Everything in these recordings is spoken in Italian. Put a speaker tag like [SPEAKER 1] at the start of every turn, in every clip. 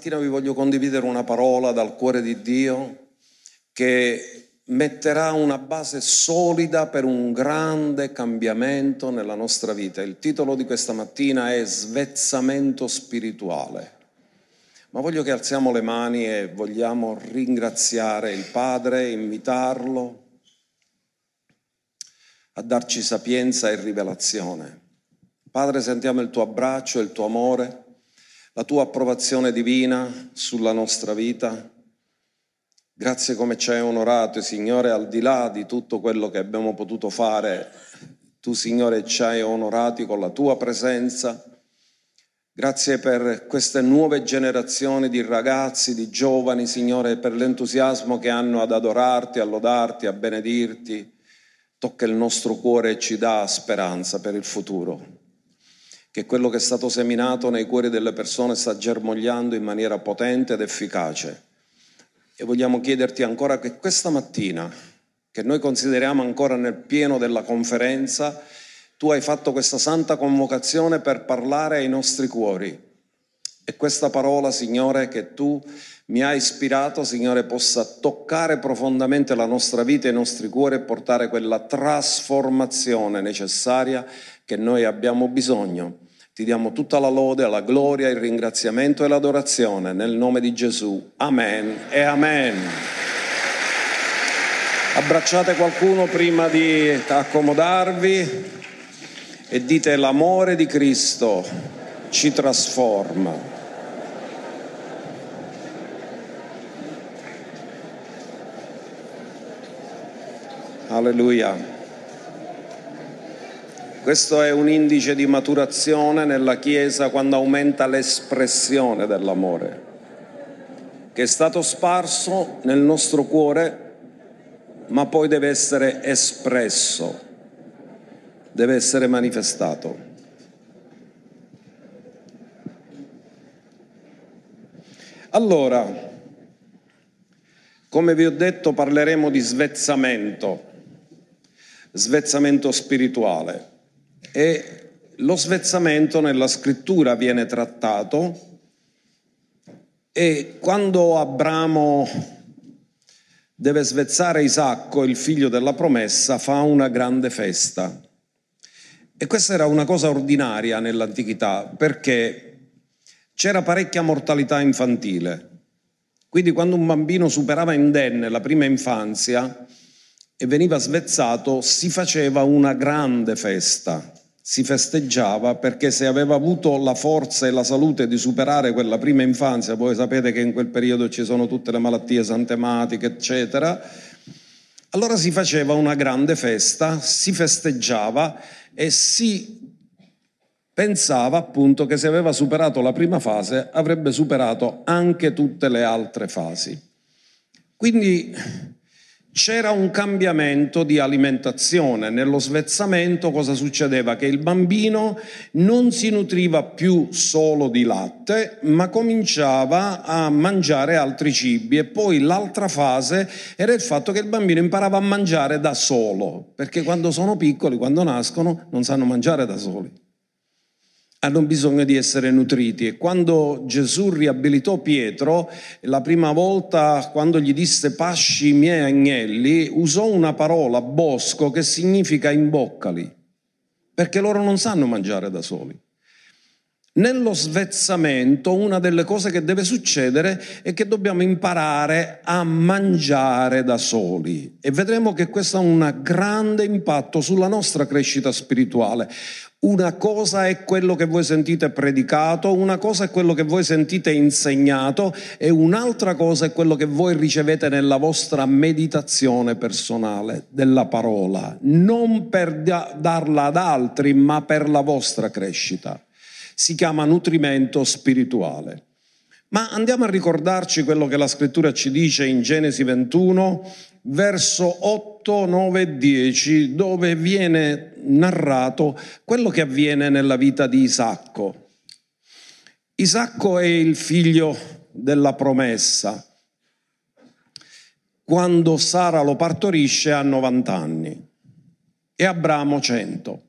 [SPEAKER 1] mattina vi voglio condividere una parola dal cuore di Dio che metterà una base solida per un grande cambiamento nella nostra vita. Il titolo di questa mattina è Svezzamento spirituale. Ma voglio che alziamo le mani e vogliamo ringraziare il Padre, invitarlo a darci sapienza e rivelazione. Padre, sentiamo il tuo abbraccio il tuo amore la tua approvazione divina sulla nostra vita. Grazie come ci hai onorato, Signore, al di là di tutto quello che abbiamo potuto fare, tu, Signore, ci hai onorati con la tua presenza. Grazie per queste nuove generazioni di ragazzi, di giovani, Signore, per l'entusiasmo che hanno ad adorarti, a lodarti, a benedirti. Tocca il nostro cuore e ci dà speranza per il futuro che quello che è stato seminato nei cuori delle persone sta germogliando in maniera potente ed efficace. E vogliamo chiederti ancora che questa mattina, che noi consideriamo ancora nel pieno della conferenza, tu hai fatto questa santa convocazione per parlare ai nostri cuori. E questa parola, Signore, che tu mi hai ispirato, Signore, possa toccare profondamente la nostra vita e i nostri cuori e portare quella trasformazione necessaria che noi abbiamo bisogno. Ti diamo tutta la lode, la gloria, il ringraziamento e l'adorazione nel nome di Gesù. Amen e amen. Abbracciate qualcuno prima di accomodarvi e dite l'amore di Cristo ci trasforma. Alleluia. Questo è un indice di maturazione nella Chiesa quando aumenta l'espressione dell'amore, che è stato sparso nel nostro cuore, ma poi deve essere espresso, deve essere manifestato. Allora, come vi ho detto, parleremo di svezzamento, svezzamento spirituale. E lo svezzamento nella scrittura viene trattato e quando Abramo deve svezzare Isacco, il figlio della promessa, fa una grande festa. E questa era una cosa ordinaria nell'antichità perché c'era parecchia mortalità infantile. Quindi quando un bambino superava indenne la prima infanzia e veniva svezzato, si faceva una grande festa si festeggiava perché se aveva avuto la forza e la salute di superare quella prima infanzia, voi sapete che in quel periodo ci sono tutte le malattie santematiche, eccetera, allora si faceva una grande festa, si festeggiava e si pensava appunto che se aveva superato la prima fase avrebbe superato anche tutte le altre fasi. Quindi c'era un cambiamento di alimentazione. Nello svezzamento cosa succedeva? Che il bambino non si nutriva più solo di latte, ma cominciava a mangiare altri cibi e poi l'altra fase era il fatto che il bambino imparava a mangiare da solo, perché quando sono piccoli, quando nascono, non sanno mangiare da soli hanno bisogno di essere nutriti. E quando Gesù riabilitò Pietro, la prima volta quando gli disse pasci i miei agnelli, usò una parola bosco che significa imboccali, perché loro non sanno mangiare da soli. Nello svezzamento una delle cose che deve succedere è che dobbiamo imparare a mangiare da soli e vedremo che questo ha un grande impatto sulla nostra crescita spirituale. Una cosa è quello che voi sentite predicato, una cosa è quello che voi sentite insegnato e un'altra cosa è quello che voi ricevete nella vostra meditazione personale della parola, non per darla ad altri, ma per la vostra crescita. Si chiama nutrimento spirituale. Ma andiamo a ricordarci quello che la scrittura ci dice in Genesi 21, verso 8, 9 e 10, dove viene narrato quello che avviene nella vita di Isacco. Isacco è il figlio della promessa. Quando Sara lo partorisce ha 90 anni e Abramo 100.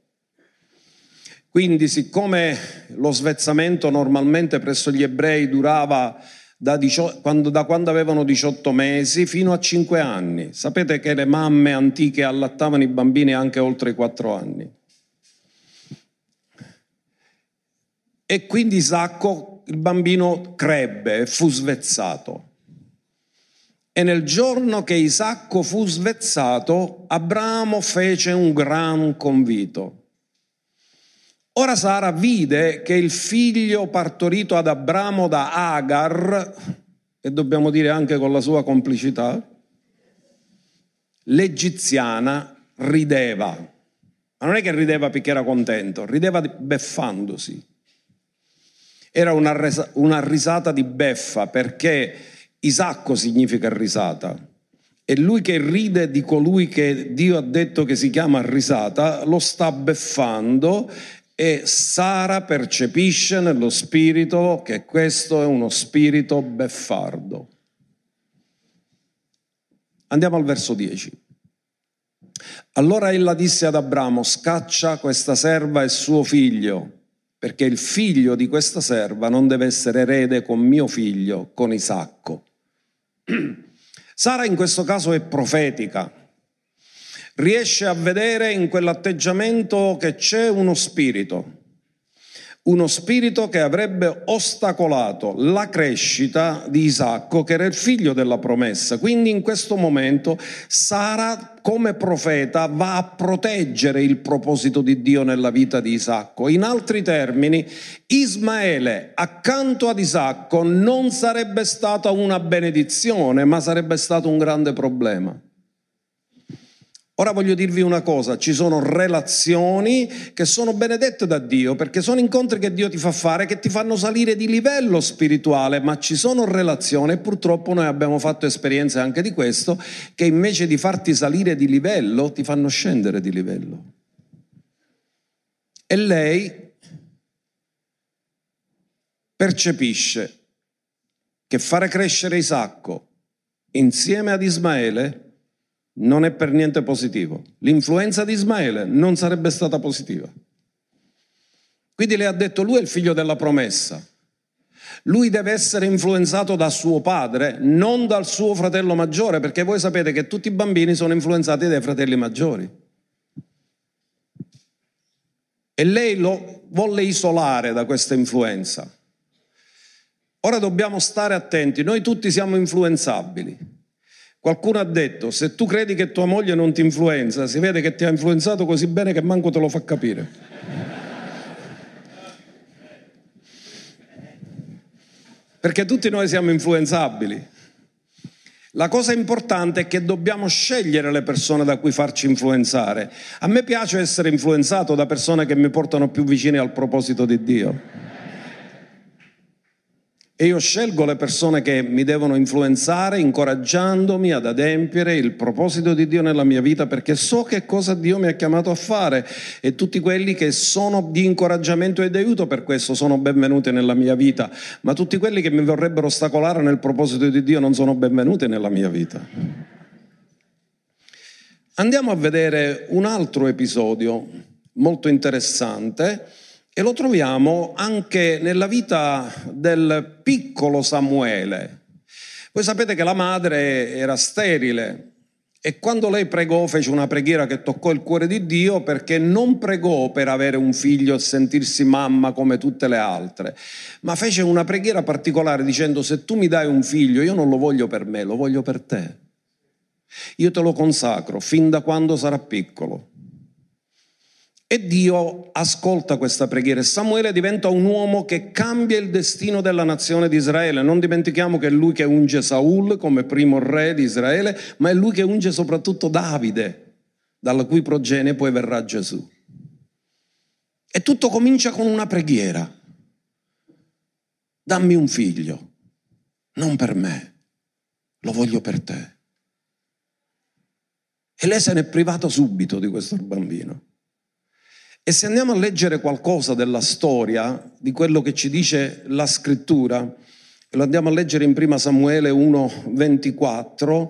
[SPEAKER 1] Quindi siccome lo svezzamento normalmente presso gli ebrei durava da, quando, da quando avevano 18 mesi fino a 5 anni. Sapete che le mamme antiche allattavano i bambini anche oltre i 4 anni. E quindi Isacco, il bambino, crebbe e fu svezzato. E nel giorno che Isacco fu svezzato, Abramo fece un gran convito. Ora Sara vide che il figlio partorito ad Abramo da Agar, e dobbiamo dire anche con la sua complicità, l'egiziana rideva. Ma non è che rideva perché era contento, rideva beffandosi. Era una, una risata di beffa perché Isacco significa risata. E lui che ride di colui che Dio ha detto che si chiama risata, lo sta beffando e Sara percepisce nello spirito che questo è uno spirito beffardo. Andiamo al verso 10. Allora ella disse ad Abramo, scaccia questa serva e suo figlio, perché il figlio di questa serva non deve essere erede con mio figlio, con Isacco. Sara in questo caso è profetica riesce a vedere in quell'atteggiamento che c'è uno spirito, uno spirito che avrebbe ostacolato la crescita di Isacco, che era il figlio della promessa. Quindi in questo momento Sara, come profeta, va a proteggere il proposito di Dio nella vita di Isacco. In altri termini, Ismaele accanto ad Isacco non sarebbe stata una benedizione, ma sarebbe stato un grande problema. Ora voglio dirvi una cosa, ci sono relazioni che sono benedette da Dio perché sono incontri che Dio ti fa fare che ti fanno salire di livello spirituale, ma ci sono relazioni e purtroppo noi abbiamo fatto esperienze anche di questo che invece di farti salire di livello ti fanno scendere di livello. E lei percepisce che fare crescere Isacco insieme ad Ismaele non è per niente positivo. L'influenza di Ismaele non sarebbe stata positiva. Quindi le ha detto, lui è il figlio della promessa. Lui deve essere influenzato da suo padre, non dal suo fratello maggiore, perché voi sapete che tutti i bambini sono influenzati dai fratelli maggiori. E lei lo volle isolare da questa influenza. Ora dobbiamo stare attenti, noi tutti siamo influenzabili. Qualcuno ha detto, se tu credi che tua moglie non ti influenza, si vede che ti ha influenzato così bene che manco te lo fa capire. Perché tutti noi siamo influenzabili. La cosa importante è che dobbiamo scegliere le persone da cui farci influenzare. A me piace essere influenzato da persone che mi portano più vicini al proposito di Dio. E io scelgo le persone che mi devono influenzare, incoraggiandomi ad adempiere il proposito di Dio nella mia vita, perché so che cosa Dio mi ha chiamato a fare. E tutti quelli che sono di incoraggiamento ed aiuto per questo sono benvenuti nella mia vita, ma tutti quelli che mi vorrebbero ostacolare nel proposito di Dio non sono benvenuti nella mia vita. Andiamo a vedere un altro episodio molto interessante e lo troviamo anche nella vita del piccolo Samuele. Voi sapete che la madre era sterile e quando lei pregò fece una preghiera che toccò il cuore di Dio perché non pregò per avere un figlio e sentirsi mamma come tutte le altre, ma fece una preghiera particolare dicendo se tu mi dai un figlio io non lo voglio per me, lo voglio per te. Io te lo consacro fin da quando sarà piccolo. E Dio ascolta questa preghiera e Samuele diventa un uomo che cambia il destino della nazione di Israele. Non dimentichiamo che è lui che unge Saul come primo re di Israele, ma è lui che unge soprattutto Davide, dalla cui progenie poi verrà Gesù. E tutto comincia con una preghiera. Dammi un figlio, non per me, lo voglio per te. E lei se n'è privato subito di questo bambino. E se andiamo a leggere qualcosa della storia, di quello che ci dice la scrittura, lo andiamo a leggere in 1 Samuele 1:24,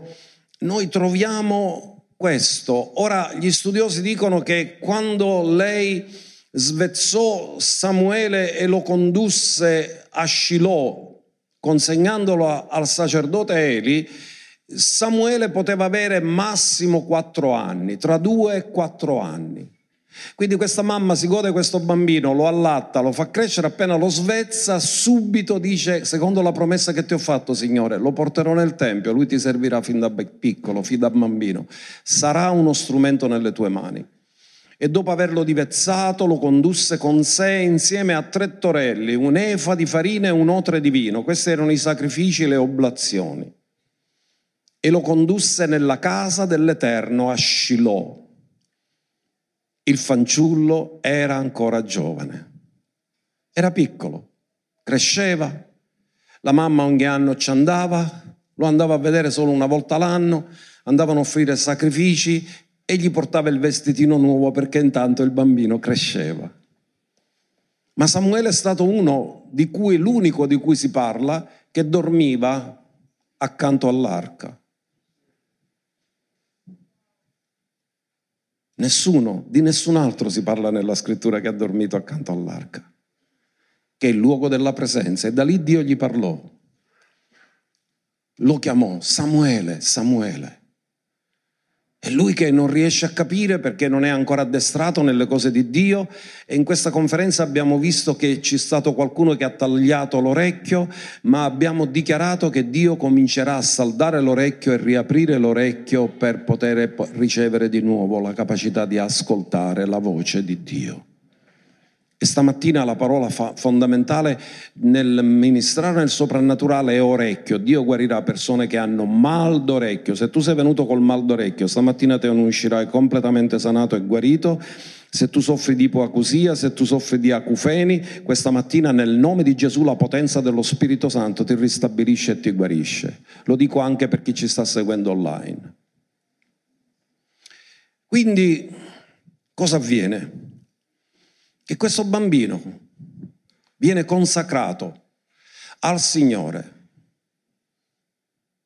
[SPEAKER 1] noi troviamo questo. Ora gli studiosi dicono che quando lei svezzò Samuele e lo condusse a Shiloh, consegnandolo al sacerdote Eli, Samuele poteva avere massimo quattro anni, tra due e quattro anni. Quindi questa mamma si gode questo bambino, lo allatta, lo fa crescere, appena lo svezza, subito dice, secondo la promessa che ti ho fatto, Signore, lo porterò nel Tempio, lui ti servirà fin da piccolo, fin da bambino, sarà uno strumento nelle tue mani. E dopo averlo divezzato, lo condusse con sé insieme a tre torelli, un'efa di farina e un otre di vino. Questi erano i sacrifici e le oblazioni. E lo condusse nella casa dell'Eterno a Shiloh il fanciullo era ancora giovane. Era piccolo, cresceva, la mamma ogni anno ci andava, lo andava a vedere solo una volta l'anno, andavano a offrire sacrifici e gli portava il vestitino nuovo perché intanto il bambino cresceva. Ma Samuele è stato uno di cui, l'unico di cui si parla, che dormiva accanto all'arca. Nessuno, di nessun altro si parla nella scrittura che ha dormito accanto all'arca, che è il luogo della presenza. E da lì Dio gli parlò. Lo chiamò Samuele, Samuele. È lui che non riesce a capire perché non è ancora addestrato nelle cose di Dio e in questa conferenza abbiamo visto che c'è stato qualcuno che ha tagliato l'orecchio, ma abbiamo dichiarato che Dio comincerà a saldare l'orecchio e riaprire l'orecchio per poter ricevere di nuovo la capacità di ascoltare la voce di Dio. E stamattina la parola fondamentale nel ministrare nel soprannaturale è orecchio. Dio guarirà persone che hanno mal d'orecchio. Se tu sei venuto col mal d'orecchio, stamattina te ne uscirai completamente sanato e guarito. Se tu soffri di ipoacusia, se tu soffri di acufeni, questa mattina nel nome di Gesù la potenza dello Spirito Santo ti ristabilisce e ti guarisce. Lo dico anche per chi ci sta seguendo online. Quindi cosa avviene? Che questo bambino viene consacrato al Signore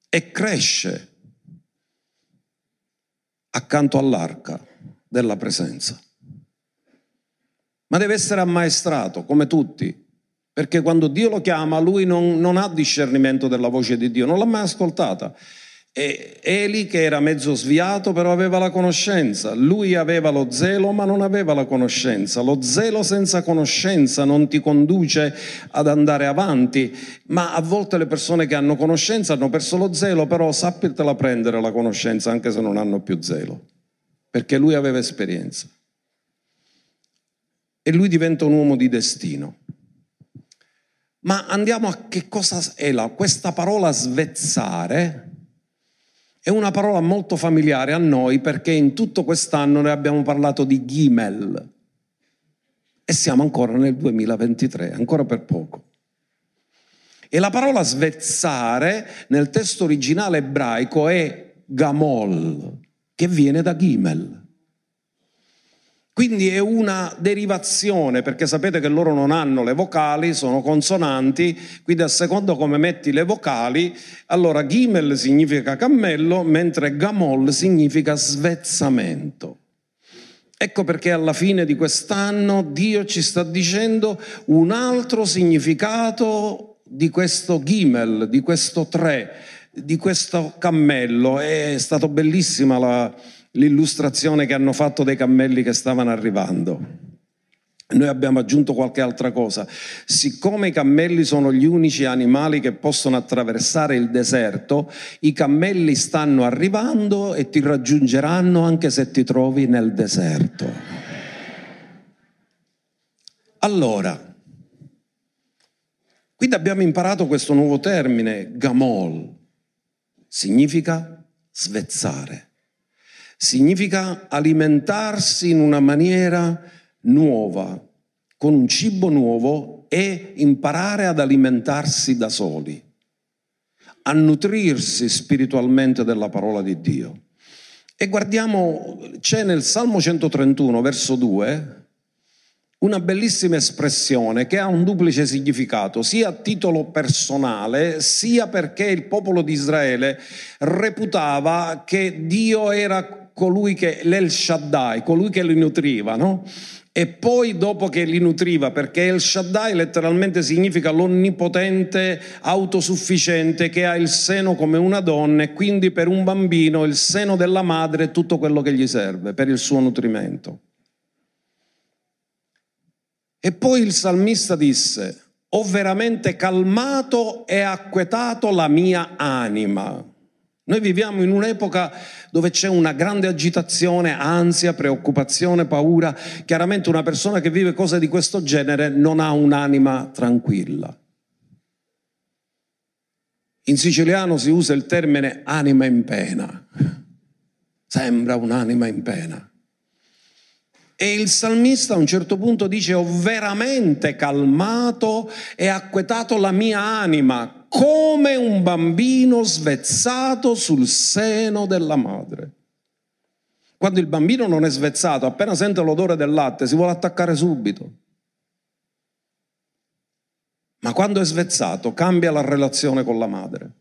[SPEAKER 1] e cresce accanto all'arca della presenza. Ma deve essere ammaestrato come tutti, perché quando Dio lo chiama lui non, non ha discernimento della voce di Dio, non l'ha mai ascoltata. E Eli che era mezzo sviato però aveva la conoscenza, lui aveva lo zelo ma non aveva la conoscenza. Lo zelo senza conoscenza non ti conduce ad andare avanti, ma a volte le persone che hanno conoscenza hanno perso lo zelo, però sappitela prendere la conoscenza anche se non hanno più zelo, perché lui aveva esperienza. E lui diventa un uomo di destino. Ma andiamo a che cosa è la, questa parola svezzare è una parola molto familiare a noi perché in tutto quest'anno noi abbiamo parlato di Gimel e siamo ancora nel 2023, ancora per poco. E la parola svezzare nel testo originale ebraico è Gamol, che viene da Gimel. Quindi è una derivazione, perché sapete che loro non hanno le vocali, sono consonanti, quindi a secondo come metti le vocali, allora Gimel significa cammello, mentre Gamol significa svezzamento. Ecco perché alla fine di quest'anno Dio ci sta dicendo un altro significato di questo Gimel, di questo tre, di questo cammello. È stata bellissima la, l'illustrazione che hanno fatto dei cammelli che stavano arrivando. Noi abbiamo aggiunto qualche altra cosa. Siccome i cammelli sono gli unici animali che possono attraversare il deserto, i cammelli stanno arrivando e ti raggiungeranno anche se ti trovi nel deserto. Allora, quindi abbiamo imparato questo nuovo termine, gamol, significa svezzare significa alimentarsi in una maniera nuova, con un cibo nuovo e imparare ad alimentarsi da soli, a nutrirsi spiritualmente della parola di Dio. E guardiamo, c'è nel Salmo 131, verso 2, una bellissima espressione che ha un duplice significato, sia a titolo personale, sia perché il popolo di Israele reputava che Dio era colui che, l'El Shaddai, colui che li nutriva, no? e poi dopo che li nutriva, perché El Shaddai letteralmente significa l'onnipotente, autosufficiente, che ha il seno come una donna e quindi per un bambino il seno della madre è tutto quello che gli serve per il suo nutrimento. E poi il salmista disse, ho veramente calmato e acquetato la mia anima. Noi viviamo in un'epoca dove c'è una grande agitazione, ansia, preoccupazione, paura. Chiaramente una persona che vive cose di questo genere non ha un'anima tranquilla. In siciliano si usa il termine anima in pena. Sembra un'anima in pena. E il salmista a un certo punto dice ho veramente calmato e acquetato la mia anima come un bambino svezzato sul seno della madre. Quando il bambino non è svezzato, appena sente l'odore del latte, si vuole attaccare subito. Ma quando è svezzato cambia la relazione con la madre.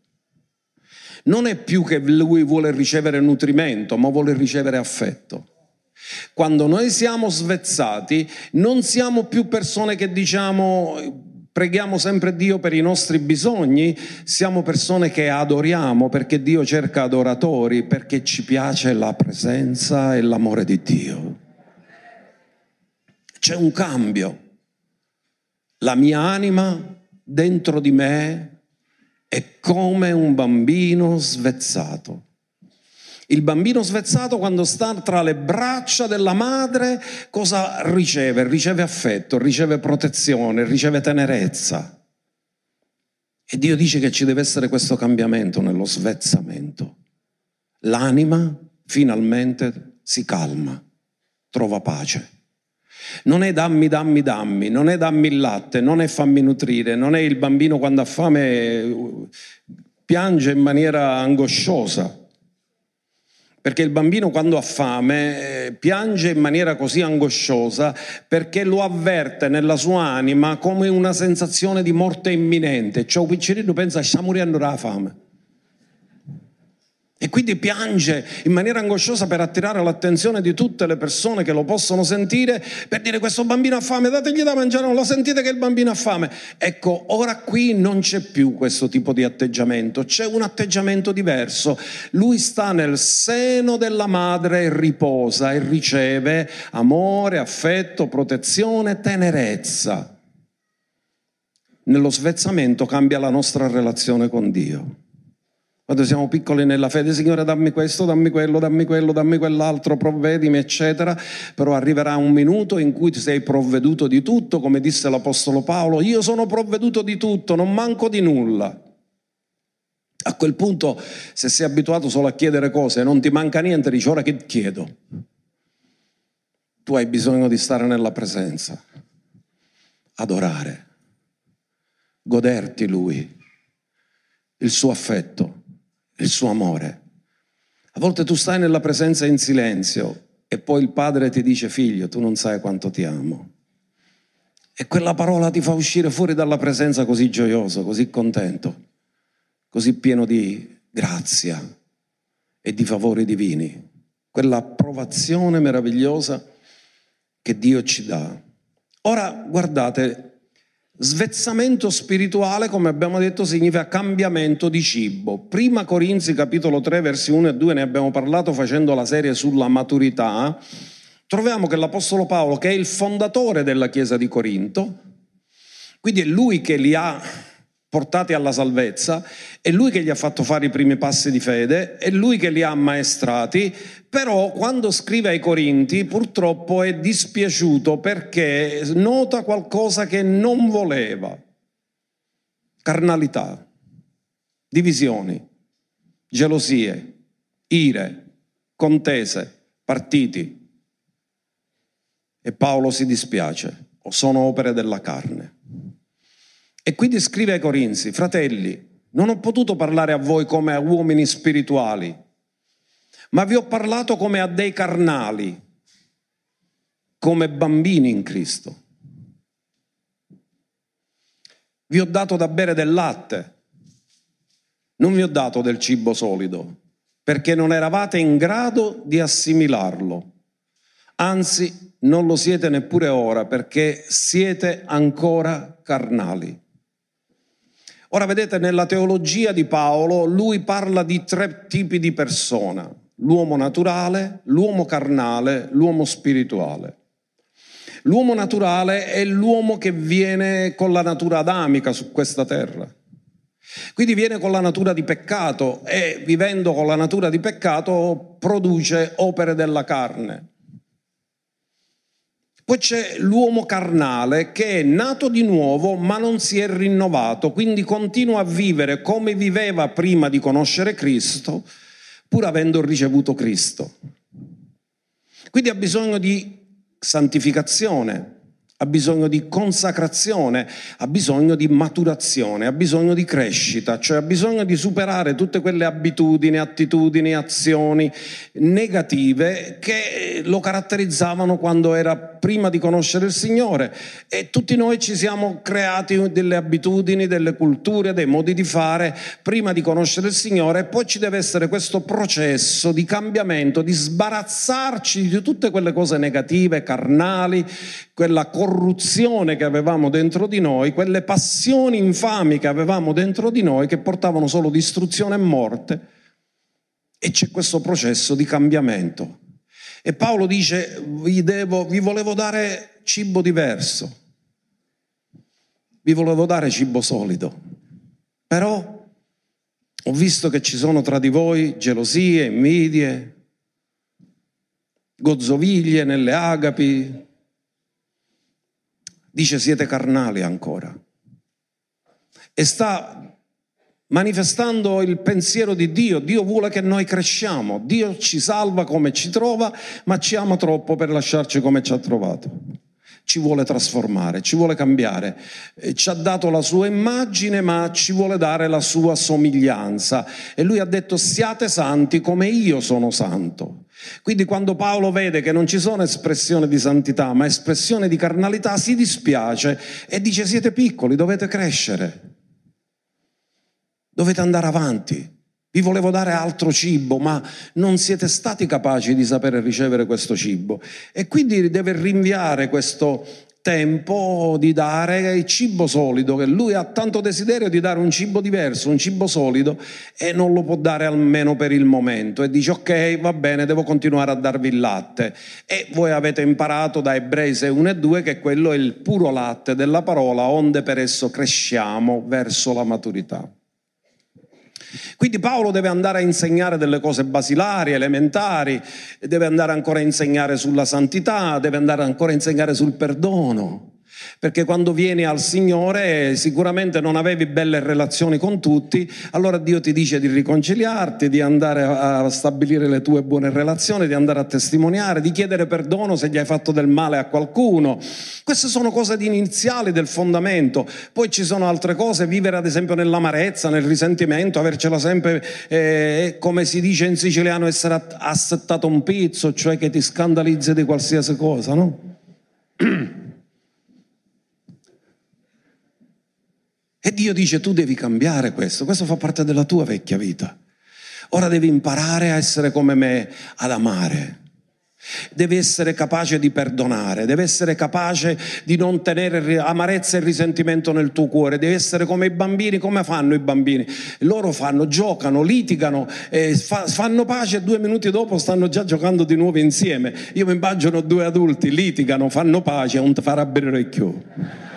[SPEAKER 1] Non è più che lui vuole ricevere nutrimento, ma vuole ricevere affetto. Quando noi siamo svezzati, non siamo più persone che diciamo preghiamo sempre Dio per i nostri bisogni, siamo persone che adoriamo perché Dio cerca adoratori, perché ci piace la presenza e l'amore di Dio. C'è un cambio. La mia anima dentro di me è come un bambino svezzato. Il bambino svezzato quando sta tra le braccia della madre cosa riceve? Riceve affetto, riceve protezione, riceve tenerezza. E Dio dice che ci deve essere questo cambiamento nello svezzamento. L'anima finalmente si calma, trova pace. Non è dammi, dammi, dammi, non è dammi il latte, non è fammi nutrire, non è il bambino quando ha fame piange in maniera angosciosa perché il bambino quando ha fame eh, piange in maniera così angosciosa perché lo avverte nella sua anima come una sensazione di morte imminente. Cioè un piccerino pensa sta morendo dalla fame. E quindi piange in maniera angosciosa per attirare l'attenzione di tutte le persone che lo possono sentire, per dire questo bambino ha fame, dategli da mangiare, non lo sentite che il bambino ha fame. Ecco, ora qui non c'è più questo tipo di atteggiamento, c'è un atteggiamento diverso. Lui sta nel seno della madre e riposa e riceve amore, affetto, protezione, tenerezza. Nello svezzamento cambia la nostra relazione con Dio. Quando siamo piccoli nella fede, Signore dammi questo, dammi quello, dammi quello, dammi quell'altro, provvedimi, eccetera, però arriverà un minuto in cui ti sei provveduto di tutto, come disse l'Apostolo Paolo, io sono provveduto di tutto, non manco di nulla. A quel punto, se sei abituato solo a chiedere cose e non ti manca niente, dici ora che chiedo? Tu hai bisogno di stare nella presenza, adorare, goderti Lui, il suo affetto il suo amore. A volte tu stai nella presenza in silenzio e poi il padre ti dice figlio, tu non sai quanto ti amo. E quella parola ti fa uscire fuori dalla presenza così gioioso, così contento, così pieno di grazia e di favori divini. Quella approvazione meravigliosa che Dio ci dà. Ora guardate, Svezzamento spirituale, come abbiamo detto, significa cambiamento di cibo. Prima Corinzi capitolo 3 versi 1 e 2 ne abbiamo parlato facendo la serie sulla maturità. Troviamo che l'Apostolo Paolo, che è il fondatore della Chiesa di Corinto, quindi è lui che li ha portati alla salvezza, è lui che gli ha fatto fare i primi passi di fede, è lui che li ha ammaestrati, però quando scrive ai Corinti purtroppo è dispiaciuto perché nota qualcosa che non voleva. Carnalità, divisioni, gelosie, ire, contese, partiti. E Paolo si dispiace, sono opere della carne. E quindi scrive ai Corinzi, fratelli, non ho potuto parlare a voi come a uomini spirituali, ma vi ho parlato come a dei carnali, come bambini in Cristo. Vi ho dato da bere del latte, non vi ho dato del cibo solido, perché non eravate in grado di assimilarlo. Anzi, non lo siete neppure ora perché siete ancora carnali. Ora vedete, nella teologia di Paolo lui parla di tre tipi di persona, l'uomo naturale, l'uomo carnale, l'uomo spirituale. L'uomo naturale è l'uomo che viene con la natura adamica su questa terra. Quindi viene con la natura di peccato e vivendo con la natura di peccato produce opere della carne. Poi c'è l'uomo carnale che è nato di nuovo ma non si è rinnovato, quindi continua a vivere come viveva prima di conoscere Cristo, pur avendo ricevuto Cristo. Quindi ha bisogno di santificazione, ha bisogno di consacrazione, ha bisogno di maturazione, ha bisogno di crescita, cioè ha bisogno di superare tutte quelle abitudini, attitudini, azioni negative che lo caratterizzavano quando era prima di conoscere il Signore. E tutti noi ci siamo creati delle abitudini, delle culture, dei modi di fare prima di conoscere il Signore e poi ci deve essere questo processo di cambiamento, di sbarazzarci di tutte quelle cose negative, carnali, quella corruzione che avevamo dentro di noi, quelle passioni infami che avevamo dentro di noi che portavano solo distruzione e morte. E c'è questo processo di cambiamento. E Paolo dice, vi, devo, vi volevo dare cibo diverso, vi volevo dare cibo solido, però ho visto che ci sono tra di voi gelosie, invidie, gozzoviglie nelle agapi, dice siete carnali ancora. E sta manifestando il pensiero di Dio. Dio vuole che noi cresciamo. Dio ci salva come ci trova, ma ci ama troppo per lasciarci come ci ha trovato. Ci vuole trasformare, ci vuole cambiare. Eh, ci ha dato la sua immagine, ma ci vuole dare la sua somiglianza. E lui ha detto siate santi come io sono santo. Quindi quando Paolo vede che non ci sono espressioni di santità, ma espressioni di carnalità, si dispiace e dice siete piccoli, dovete crescere, dovete andare avanti. Vi volevo dare altro cibo, ma non siete stati capaci di sapere ricevere questo cibo. E quindi deve rinviare questo tempo di dare il cibo solido, che lui ha tanto desiderio di dare un cibo diverso, un cibo solido, e non lo può dare almeno per il momento. E dice ok, va bene, devo continuare a darvi il latte. E voi avete imparato da Ebrei 6, 1 e 2 che quello è il puro latte della parola, onde per esso cresciamo verso la maturità. Quindi Paolo deve andare a insegnare delle cose basilari, elementari, deve andare ancora a insegnare sulla santità, deve andare ancora a insegnare sul perdono. Perché quando vieni al Signore sicuramente non avevi belle relazioni con tutti, allora Dio ti dice di riconciliarti, di andare a stabilire le tue buone relazioni, di andare a testimoniare, di chiedere perdono se gli hai fatto del male a qualcuno. Queste sono cose iniziali del fondamento. Poi ci sono altre cose, vivere ad esempio nell'amarezza, nel risentimento, avercela sempre, eh, come si dice in siciliano, essere assettato un pizzo, cioè che ti scandalizzi di qualsiasi cosa, no? E Dio dice tu devi cambiare questo, questo fa parte della tua vecchia vita. Ora devi imparare a essere come me, ad amare. Devi essere capace di perdonare, devi essere capace di non tenere amarezza e risentimento nel tuo cuore, devi essere come i bambini, come fanno i bambini? Loro fanno, giocano, litigano, eh, fa, fanno pace e due minuti dopo stanno già giocando di nuovo insieme. Io mi immagino due adulti, litigano, fanno pace, non ti farà bere orecchio.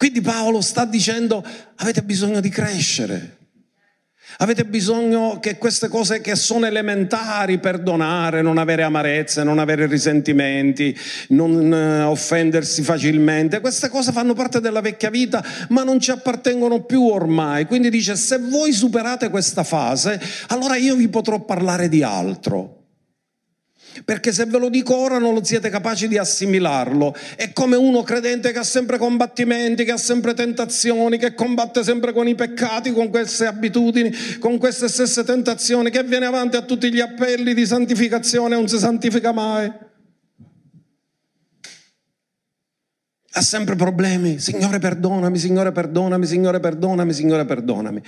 [SPEAKER 1] Quindi Paolo sta dicendo avete bisogno di crescere. Avete bisogno che queste cose che sono elementari, perdonare, non avere amarezze, non avere risentimenti, non eh, offendersi facilmente, queste cose fanno parte della vecchia vita, ma non ci appartengono più ormai. Quindi dice, se voi superate questa fase, allora io vi potrò parlare di altro. Perché se ve lo dico ora non siete capaci di assimilarlo. È come uno credente che ha sempre combattimenti, che ha sempre tentazioni, che combatte sempre con i peccati, con queste abitudini, con queste stesse tentazioni, che viene avanti a tutti gli appelli di santificazione e non si santifica mai. Ha sempre problemi. Signore perdonami, Signore perdonami, Signore perdonami, Signore perdonami.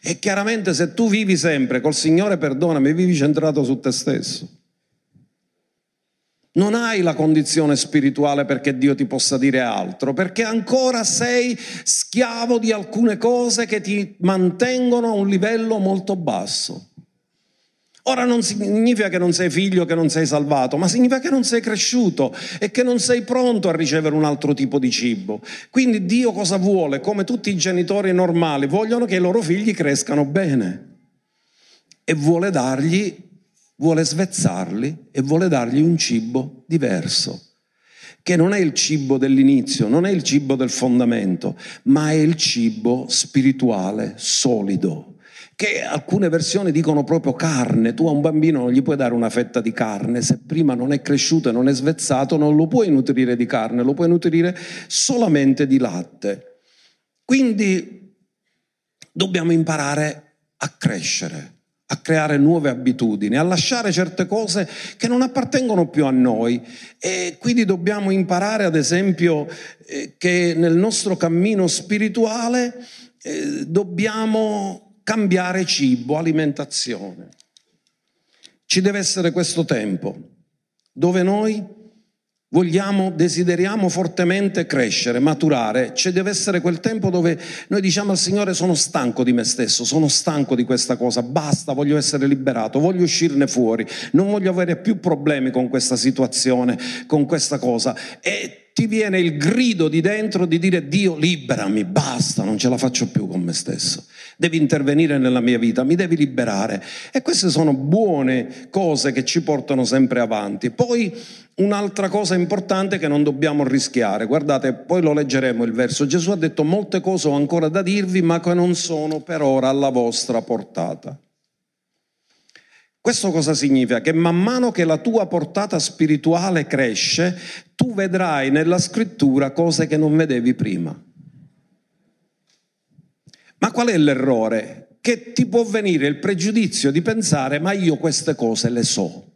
[SPEAKER 1] E chiaramente se tu vivi sempre col Signore perdonami, vivi centrato su te stesso. Non hai la condizione spirituale perché Dio ti possa dire altro, perché ancora sei schiavo di alcune cose che ti mantengono a un livello molto basso. Ora non significa che non sei figlio, che non sei salvato, ma significa che non sei cresciuto e che non sei pronto a ricevere un altro tipo di cibo. Quindi Dio cosa vuole? Come tutti i genitori normali, vogliono che i loro figli crescano bene e vuole dargli, vuole svezzarli e vuole dargli un cibo diverso che non è il cibo dell'inizio, non è il cibo del fondamento, ma è il cibo spirituale solido che alcune versioni dicono proprio carne. Tu a un bambino non gli puoi dare una fetta di carne, se prima non è cresciuto e non è svezzato non lo puoi nutrire di carne, lo puoi nutrire solamente di latte. Quindi dobbiamo imparare a crescere a creare nuove abitudini, a lasciare certe cose che non appartengono più a noi e quindi dobbiamo imparare ad esempio eh, che nel nostro cammino spirituale eh, dobbiamo cambiare cibo, alimentazione. Ci deve essere questo tempo dove noi vogliamo, desideriamo fortemente crescere, maturare. Ci deve essere quel tempo dove noi diciamo al Signore sono stanco di me stesso, sono stanco di questa cosa, basta, voglio essere liberato, voglio uscirne fuori, non voglio avere più problemi con questa situazione, con questa cosa. E ti viene il grido di dentro di dire Dio liberami, basta, non ce la faccio più con me stesso. Devi intervenire nella mia vita, mi devi liberare. E queste sono buone cose che ci portano sempre avanti. Poi un'altra cosa importante che non dobbiamo rischiare, guardate, poi lo leggeremo il verso. Gesù ha detto molte cose ho ancora da dirvi, ma che non sono per ora alla vostra portata. Questo cosa significa? Che man mano che la tua portata spirituale cresce, tu vedrai nella scrittura cose che non vedevi prima. Ma qual è l'errore? Che ti può venire il pregiudizio di pensare ma io queste cose le so.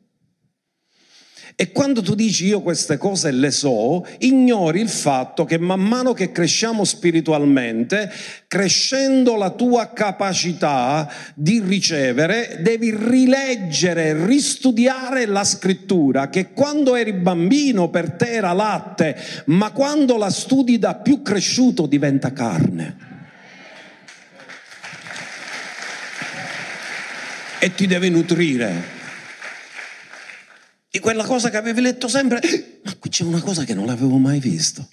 [SPEAKER 1] E quando tu dici io queste cose le so, ignori il fatto che man mano che cresciamo spiritualmente, crescendo la tua capacità di ricevere, devi rileggere, ristudiare la scrittura, che quando eri bambino per te era latte, ma quando la studi da più cresciuto diventa carne. E ti deve nutrire di quella cosa che avevi letto sempre, ma qui c'è una cosa che non l'avevo mai visto.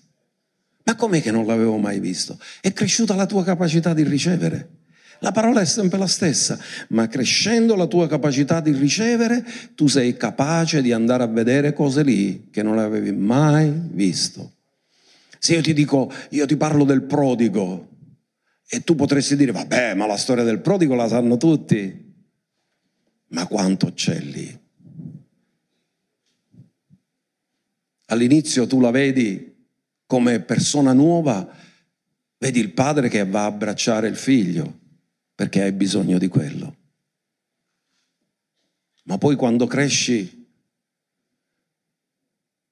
[SPEAKER 1] Ma com'è che non l'avevo mai visto? È cresciuta la tua capacità di ricevere. La parola è sempre la stessa, ma crescendo la tua capacità di ricevere, tu sei capace di andare a vedere cose lì che non avevi mai visto. Se io ti dico, io ti parlo del prodigo, e tu potresti dire, vabbè, ma la storia del prodigo la sanno tutti. Ma quanto c'è lì? All'inizio tu la vedi come persona nuova, vedi il padre che va a abbracciare il figlio perché hai bisogno di quello. Ma poi quando cresci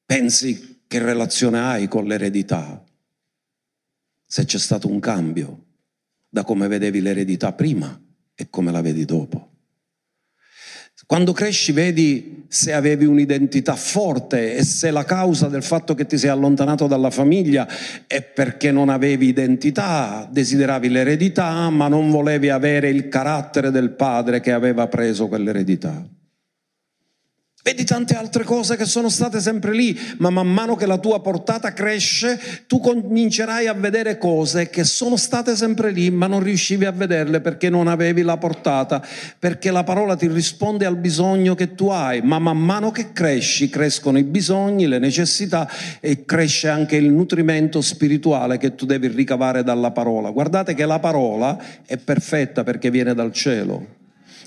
[SPEAKER 1] pensi che relazione hai con l'eredità, se c'è stato un cambio da come vedevi l'eredità prima e come la vedi dopo. Quando cresci vedi se avevi un'identità forte e se la causa del fatto che ti sei allontanato dalla famiglia è perché non avevi identità, desideravi l'eredità, ma non volevi avere il carattere del padre che aveva preso quell'eredità. Vedi tante altre cose che sono state sempre lì, ma man mano che la tua portata cresce, tu comincerai a vedere cose che sono state sempre lì, ma non riuscivi a vederle perché non avevi la portata, perché la parola ti risponde al bisogno che tu hai, ma man mano che cresci, crescono i bisogni, le necessità e cresce anche il nutrimento spirituale che tu devi ricavare dalla parola. Guardate che la parola è perfetta perché viene dal cielo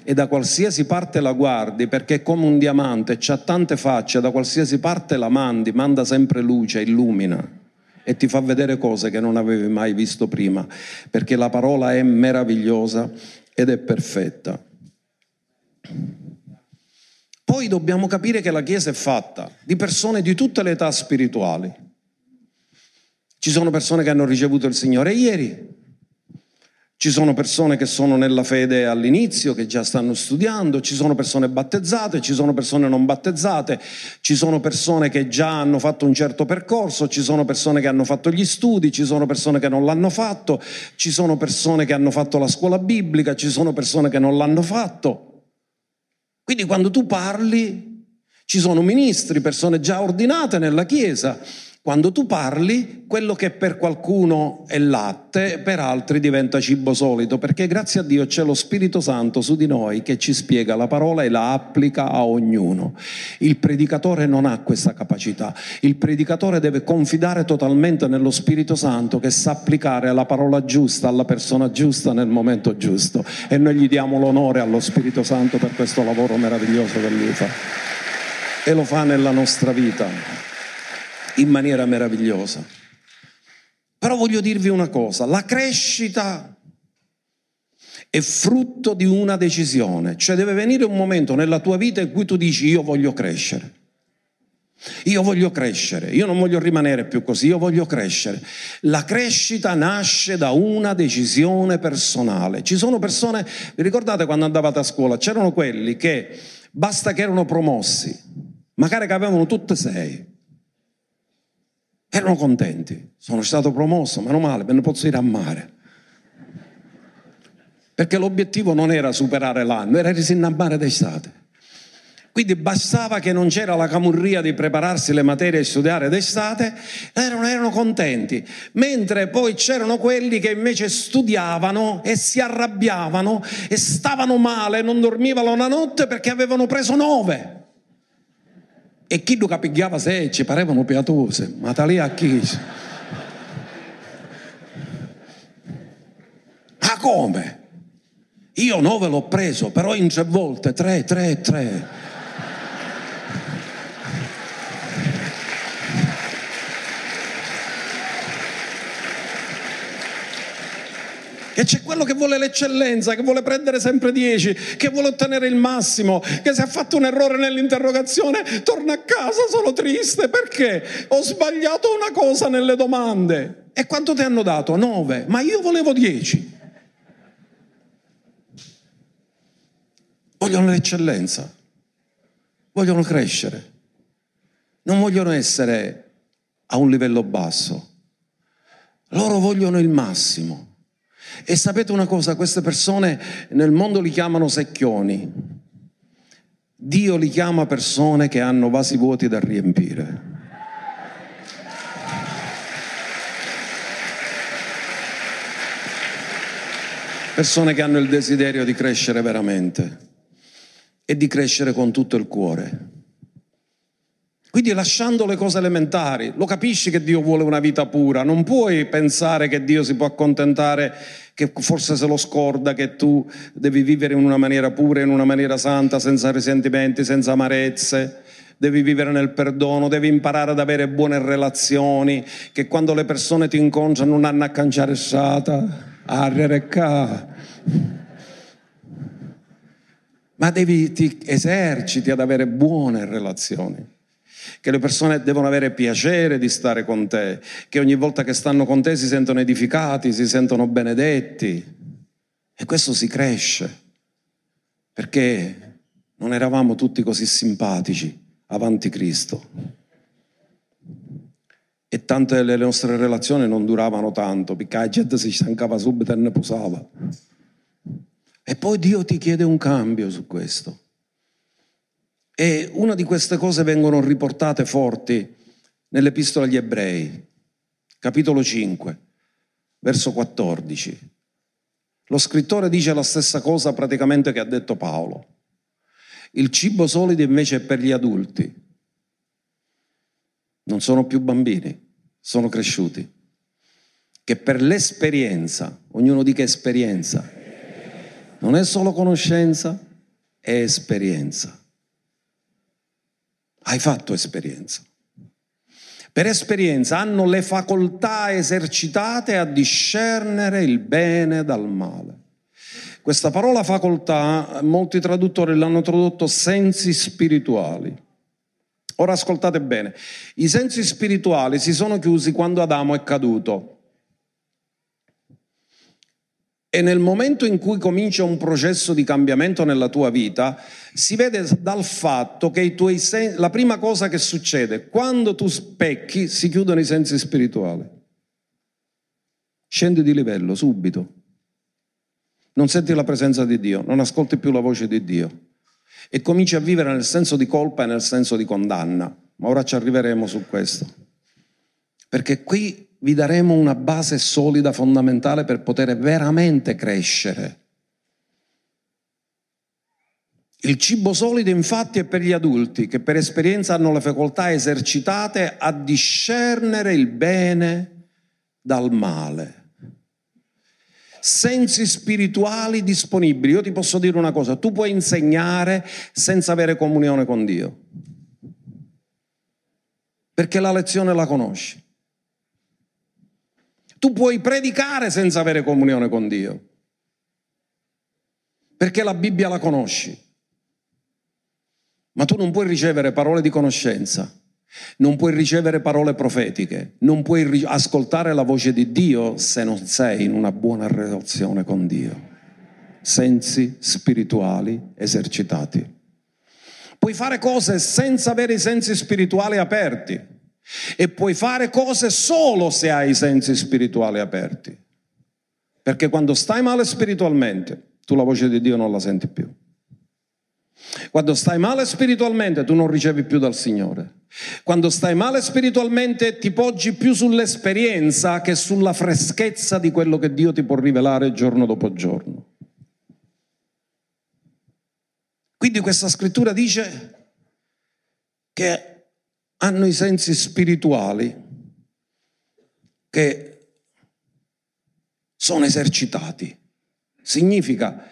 [SPEAKER 1] e da qualsiasi parte la guardi, perché è come un diamante, ha tante facce, da qualsiasi parte la mandi, manda sempre luce, illumina e ti fa vedere cose che non avevi mai visto prima, perché la parola è meravigliosa ed è perfetta. Poi dobbiamo capire che la Chiesa è fatta di persone di tutte le età spirituali. Ci sono persone che hanno ricevuto il Signore ieri, ci sono persone che sono nella fede all'inizio, che già stanno studiando, ci sono persone battezzate, ci sono persone non battezzate, ci sono persone che già hanno fatto un certo percorso, ci sono persone che hanno fatto gli studi, ci sono persone che non l'hanno fatto, ci sono persone che hanno fatto la scuola biblica, ci sono persone che non l'hanno fatto. Quindi quando tu parli, ci sono ministri, persone già ordinate nella Chiesa quando tu parli, quello che per qualcuno è latte, per altri diventa cibo solido, perché grazie a Dio c'è lo Spirito Santo su di noi che ci spiega la parola e la applica a ognuno. Il predicatore non ha questa capacità. Il predicatore deve confidare totalmente nello Spirito Santo che sa applicare la parola giusta alla persona giusta nel momento giusto. E noi gli diamo l'onore allo Spirito Santo per questo lavoro meraviglioso che lui fa. E lo fa nella nostra vita in maniera meravigliosa. Però voglio dirvi una cosa, la crescita è frutto di una decisione, cioè deve venire un momento nella tua vita in cui tu dici io voglio crescere. Io voglio crescere, io non voglio rimanere più così, io voglio crescere. La crescita nasce da una decisione personale. Ci sono persone, vi ricordate quando andavate a scuola, c'erano quelli che basta che erano promossi, magari che avevano tutte sei, erano contenti. Sono stato promosso, meno male, me ne posso ir a mare. Perché l'obiettivo non era superare l'anno, era risinnamare d'estate. Quindi bastava che non c'era la camurria di prepararsi le materie e studiare d'estate, erano, erano, contenti. Mentre poi c'erano quelli che invece studiavano e si arrabbiavano e stavano male, non dormivano la notte perché avevano preso nove. E chi lo capigliava se ci parevano piatose, ma da lì a chi? Ah come? Io nove l'ho preso, però in tre volte, tre, tre, tre. E c'è quello che vuole l'eccellenza, che vuole prendere sempre 10, che vuole ottenere il massimo, che se ha fatto un errore nell'interrogazione torna a casa solo triste perché ho sbagliato una cosa nelle domande. E quanto ti hanno dato? 9, ma io volevo 10. Vogliono l'eccellenza, vogliono crescere, non vogliono essere a un livello basso, loro vogliono il massimo. E sapete una cosa, queste persone nel mondo li chiamano secchioni. Dio li chiama persone che hanno vasi vuoti da riempire. Persone che hanno il desiderio di crescere veramente e di crescere con tutto il cuore. Quindi lasciando le cose elementari, lo capisci che Dio vuole una vita pura, non puoi pensare che Dio si può accontentare, che forse se lo scorda, che tu devi vivere in una maniera pura, in una maniera santa, senza risentimenti, senza amarezze, devi vivere nel perdono, devi imparare ad avere buone relazioni, che quando le persone ti incontrano non hanno a canciare sata, a rerecca. Ma devi, ti eserciti ad avere buone relazioni che le persone devono avere piacere di stare con te, che ogni volta che stanno con te si sentono edificati, si sentono benedetti. E questo si cresce, perché non eravamo tutti così simpatici avanti Cristo. E tante delle nostre relazioni non duravano tanto, perché la gente si stancava subito e ne posava. E poi Dio ti chiede un cambio su questo. E una di queste cose vengono riportate forti nell'Epistola agli Ebrei, capitolo 5, verso 14. Lo scrittore dice la stessa cosa praticamente che ha detto Paolo. Il cibo solido invece è per gli adulti. Non sono più bambini, sono cresciuti. Che per l'esperienza, ognuno dica esperienza, non è solo conoscenza, è esperienza. Hai fatto esperienza. Per esperienza hanno le facoltà esercitate a discernere il bene dal male. Questa parola facoltà, molti traduttori l'hanno tradotto sensi spirituali Ora ascoltate bene, i sensi spirituali si sono chiusi quando Adamo è caduto. E nel momento in cui comincia un processo di cambiamento nella tua vita, si vede dal fatto che sen- la prima cosa che succede, quando tu specchi, si chiudono i sensi spirituali. Scendi di livello subito. Non senti la presenza di Dio, non ascolti più la voce di Dio e cominci a vivere nel senso di colpa e nel senso di condanna. Ma ora ci arriveremo su questo. Perché qui vi daremo una base solida, fondamentale per poter veramente crescere. Il cibo solido infatti è per gli adulti che per esperienza hanno le facoltà esercitate a discernere il bene dal male. Sensi spirituali disponibili. Io ti posso dire una cosa, tu puoi insegnare senza avere comunione con Dio. Perché la lezione la conosci. Tu puoi predicare senza avere comunione con Dio, perché la Bibbia la conosci. Ma tu non puoi ricevere parole di conoscenza, non puoi ricevere parole profetiche, non puoi ascoltare la voce di Dio se non sei in una buona relazione con Dio. Sensi spirituali esercitati. Puoi fare cose senza avere i sensi spirituali aperti. E puoi fare cose solo se hai i sensi spirituali aperti. Perché quando stai male spiritualmente, tu la voce di Dio non la senti più. Quando stai male spiritualmente, tu non ricevi più dal Signore. Quando stai male spiritualmente, ti poggi più sull'esperienza che sulla freschezza di quello che Dio ti può rivelare giorno dopo giorno. Quindi questa scrittura dice che hanno i sensi spirituali che sono esercitati. Significa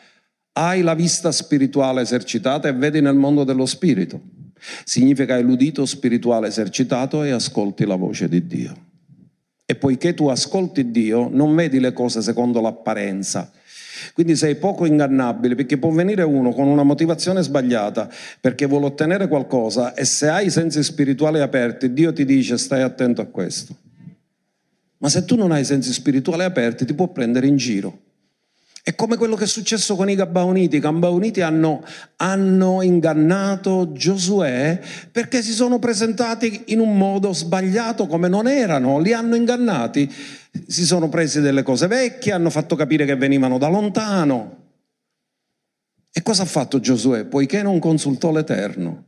[SPEAKER 1] hai la vista spirituale esercitata e vedi nel mondo dello spirito. Significa hai l'udito spirituale esercitato e ascolti la voce di Dio. E poiché tu ascolti Dio, non vedi le cose secondo l'apparenza, quindi sei poco ingannabile perché può venire uno con una motivazione sbagliata perché vuole ottenere qualcosa e se hai i sensi spirituali aperti, Dio ti dice stai attento a questo. Ma se tu non hai i sensi spirituali aperti, ti può prendere in giro. È come quello che è successo con i Gabbaoniti. I Gabbaoniti hanno, hanno, ingannato Giosuè perché si sono presentati in un modo sbagliato come non erano, li hanno ingannati si sono presi delle cose vecchie, hanno fatto capire che venivano da lontano. E cosa ha fatto Giosuè? Poiché non consultò l'Eterno,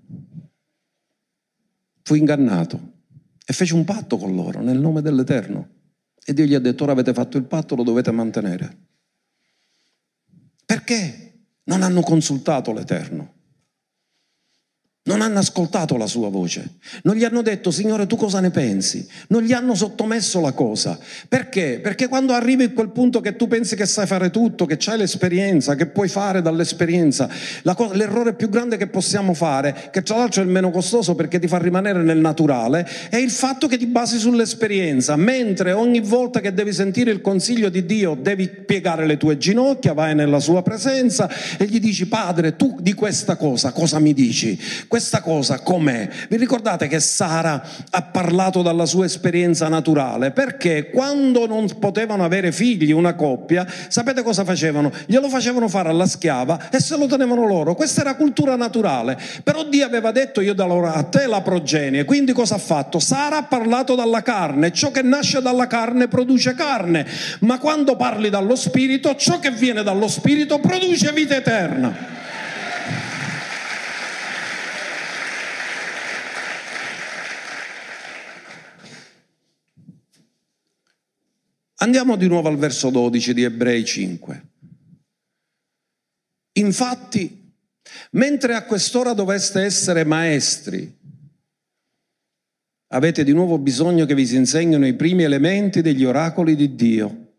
[SPEAKER 1] fu ingannato e fece un patto con loro nel nome dell'Eterno. E Dio gli ha detto, ora avete fatto il patto, lo dovete mantenere. Perché? Non hanno consultato l'Eterno. Non hanno ascoltato la sua voce, non gli hanno detto Signore tu cosa ne pensi, non gli hanno sottomesso la cosa. Perché? Perché quando arrivi a quel punto che tu pensi che sai fare tutto, che c'hai l'esperienza, che puoi fare dall'esperienza, cosa, l'errore più grande che possiamo fare, che tra l'altro è il meno costoso perché ti fa rimanere nel naturale, è il fatto che ti basi sull'esperienza, mentre ogni volta che devi sentire il consiglio di Dio devi piegare le tue ginocchia, vai nella sua presenza e gli dici Padre tu di questa cosa cosa mi dici? Questa cosa com'è? Vi ricordate che Sara ha parlato dalla sua esperienza naturale? Perché quando non potevano avere figli, una coppia, sapete cosa facevano? Glielo facevano fare alla schiava e se lo tenevano loro. Questa era cultura naturale. Però Dio aveva detto io darò a te la progenie. Quindi cosa ha fatto? Sara ha parlato dalla carne. Ciò che nasce dalla carne produce carne. Ma quando parli dallo spirito, ciò che viene dallo spirito produce vita eterna. Andiamo di nuovo al verso 12 di Ebrei 5. Infatti, mentre a quest'ora doveste essere maestri, avete di nuovo bisogno che vi si insegnino i primi elementi degli oracoli di Dio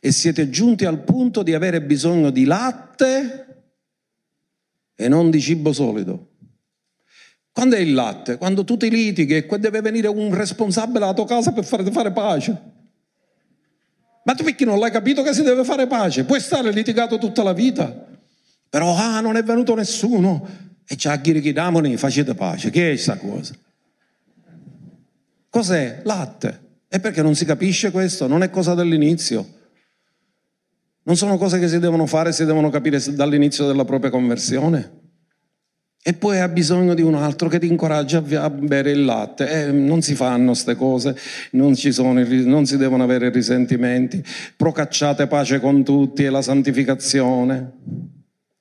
[SPEAKER 1] e siete giunti al punto di avere bisogno di latte e non di cibo solido. Quando è il latte? Quando tu ti litighi e deve venire un responsabile alla tua casa per farti fare pace. Ma tu perché non l'hai capito che si deve fare pace? Puoi stare litigato tutta la vita. Però, ah, non è venuto nessuno. E c'è a dire che damoni facete pace. Che è questa cosa? Cos'è? Latte. E perché non si capisce questo? Non è cosa dell'inizio. Non sono cose che si devono fare, si devono capire dall'inizio della propria conversione. E poi ha bisogno di un altro che ti incoraggia a bere il latte. Eh, non si fanno queste cose, non, sono, non si devono avere risentimenti. Procacciate pace con tutti e la santificazione.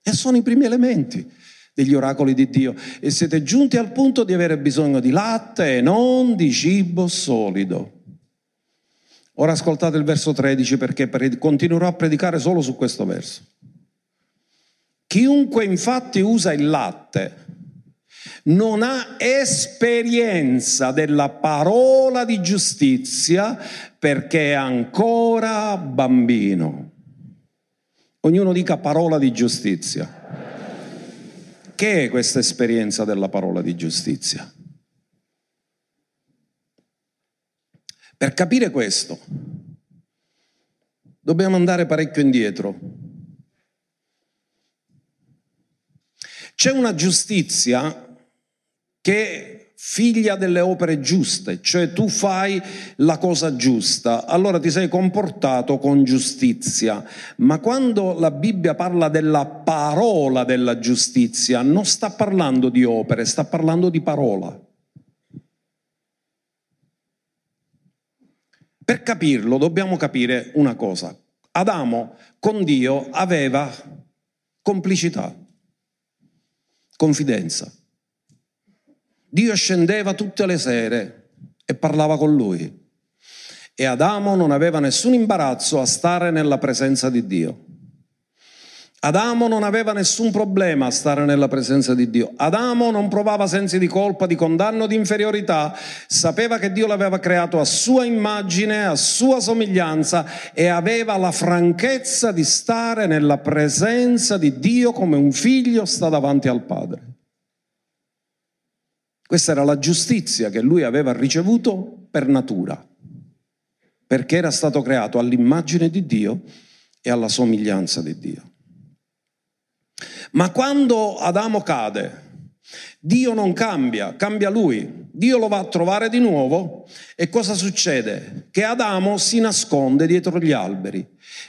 [SPEAKER 1] E sono i primi elementi degli oracoli di Dio. E siete giunti al punto di avere bisogno di latte e non di cibo solido. Ora ascoltate il verso 13 perché continuerò a predicare solo su questo verso. Chiunque infatti usa il latte non ha esperienza della parola di giustizia perché è ancora bambino. Ognuno dica parola di giustizia. Che è questa esperienza della parola di giustizia? Per capire questo, dobbiamo andare parecchio indietro. C'è una giustizia che è figlia delle opere giuste, cioè tu fai la cosa giusta, allora ti sei comportato con giustizia. Ma quando la Bibbia parla della parola della giustizia, non sta parlando di opere, sta parlando di parola. Per capirlo dobbiamo capire una cosa. Adamo con Dio aveva complicità, confidenza. Dio scendeva tutte le sere e parlava con lui. E Adamo non aveva nessun imbarazzo a stare nella presenza di Dio. Adamo non aveva nessun problema a stare nella presenza di Dio. Adamo non provava sensi di colpa, di condanno, di inferiorità. Sapeva che Dio l'aveva creato a sua immagine, a sua somiglianza e aveva la franchezza di stare nella presenza di Dio come un figlio sta davanti al padre. Questa era la giustizia che lui aveva ricevuto per natura, perché era stato creato all'immagine di Dio e alla somiglianza di Dio. Ma quando Adamo cade, Dio non cambia, cambia lui. Dio lo va a trovare di nuovo e cosa succede? Che Adamo si nasconde dietro gli alberi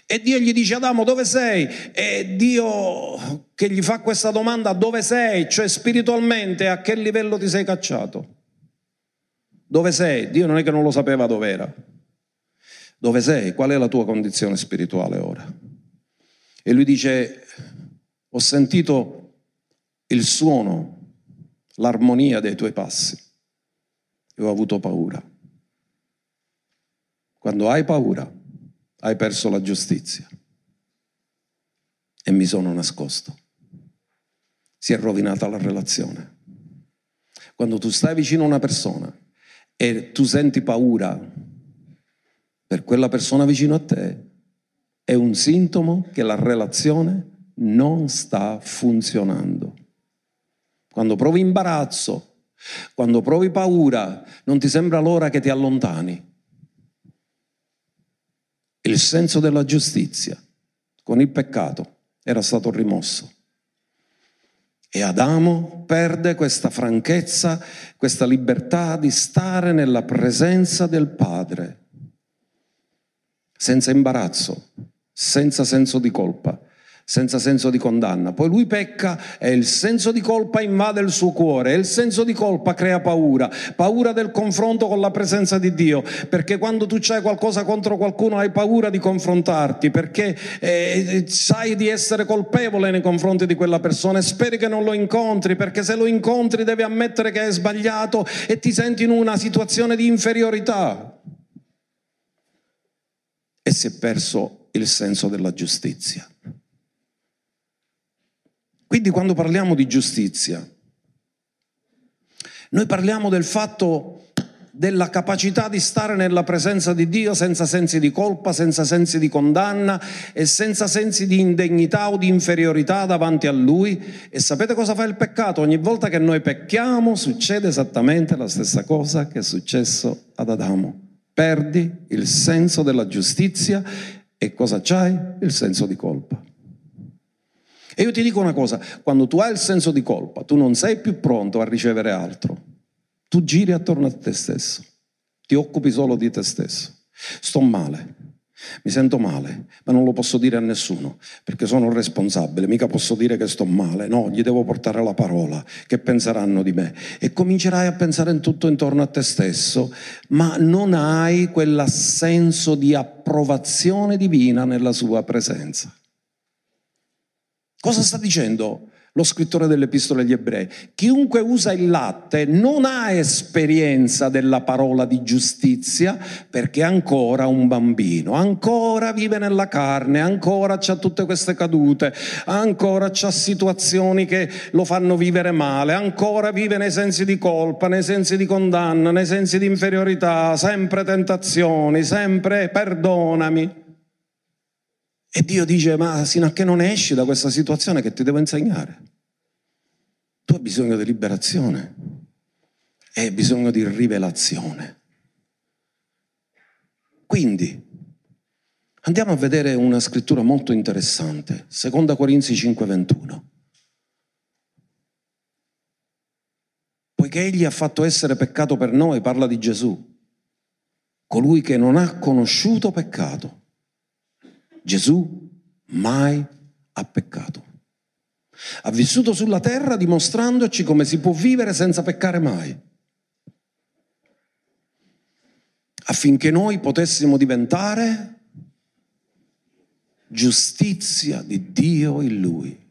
[SPEAKER 1] e Dio gli dice Adamo dove sei? E Dio che gli fa questa domanda dove sei? Cioè spiritualmente a che livello ti sei cacciato? Dove sei? Dio non è che non lo sapeva dove era. Dove sei? Qual è la tua condizione spirituale ora? E lui dice ho sentito il suono, l'armonia dei tuoi passi e ho avuto paura. Quando hai paura, hai perso la giustizia e mi sono nascosto. Si è rovinata la relazione. Quando tu stai vicino a una persona e tu senti paura per quella persona vicino a te, è un sintomo che la relazione non sta funzionando. Quando provi imbarazzo, quando provi paura, non ti sembra l'ora che ti allontani. Il senso della giustizia con il peccato era stato rimosso. E Adamo perde questa franchezza, questa libertà di stare nella presenza del Padre, senza imbarazzo, senza senso di colpa senza senso di condanna. Poi lui pecca e il senso di colpa invade il suo cuore e il senso di colpa crea paura, paura del confronto con la presenza di Dio, perché quando tu c'hai qualcosa contro qualcuno hai paura di confrontarti, perché eh, sai di essere colpevole nei confronti di quella persona e speri che non lo incontri, perché se lo incontri devi ammettere che hai sbagliato e ti senti in una situazione di inferiorità. E si è perso il senso della giustizia. Quindi quando parliamo di giustizia, noi parliamo del fatto della capacità di stare nella presenza di Dio senza sensi di colpa, senza sensi di condanna e senza sensi di indegnità o di inferiorità davanti a Lui. E sapete cosa fa il peccato? Ogni volta che noi pecchiamo succede esattamente la stessa cosa che è successo ad Adamo. Perdi il senso della giustizia e cosa c'hai? Il senso di colpa. E io ti dico una cosa, quando tu hai il senso di colpa, tu non sei più pronto a ricevere altro. Tu giri attorno a te stesso ti occupi solo di te stesso. Sto male, mi sento male, ma non lo posso dire a nessuno perché sono responsabile, mica posso dire che sto male, no, gli devo portare la parola, che penseranno di me. E comincerai a pensare in tutto intorno a te stesso, ma non hai quell'assenso di approvazione divina nella sua presenza. Cosa sta dicendo lo scrittore dell'Epistola agli Ebrei. Chiunque usa il latte non ha esperienza della parola di giustizia perché è ancora un bambino, ancora vive nella carne, ancora ha tutte queste cadute, ancora ha situazioni che lo fanno vivere male, ancora vive nei sensi di colpa, nei sensi di condanna, nei sensi di inferiorità, sempre tentazioni, sempre perdonami. E Dio dice, ma sino a che non esci da questa situazione che ti devo insegnare? Tu hai bisogno di liberazione e hai bisogno di rivelazione. Quindi, andiamo a vedere una scrittura molto interessante, 2 Corinzi 5:21. Poiché egli ha fatto essere peccato per noi, parla di Gesù, colui che non ha conosciuto peccato. Gesù mai ha peccato. Ha vissuto sulla terra dimostrandoci come si può vivere senza peccare mai. Affinché noi potessimo diventare giustizia di Dio in Lui.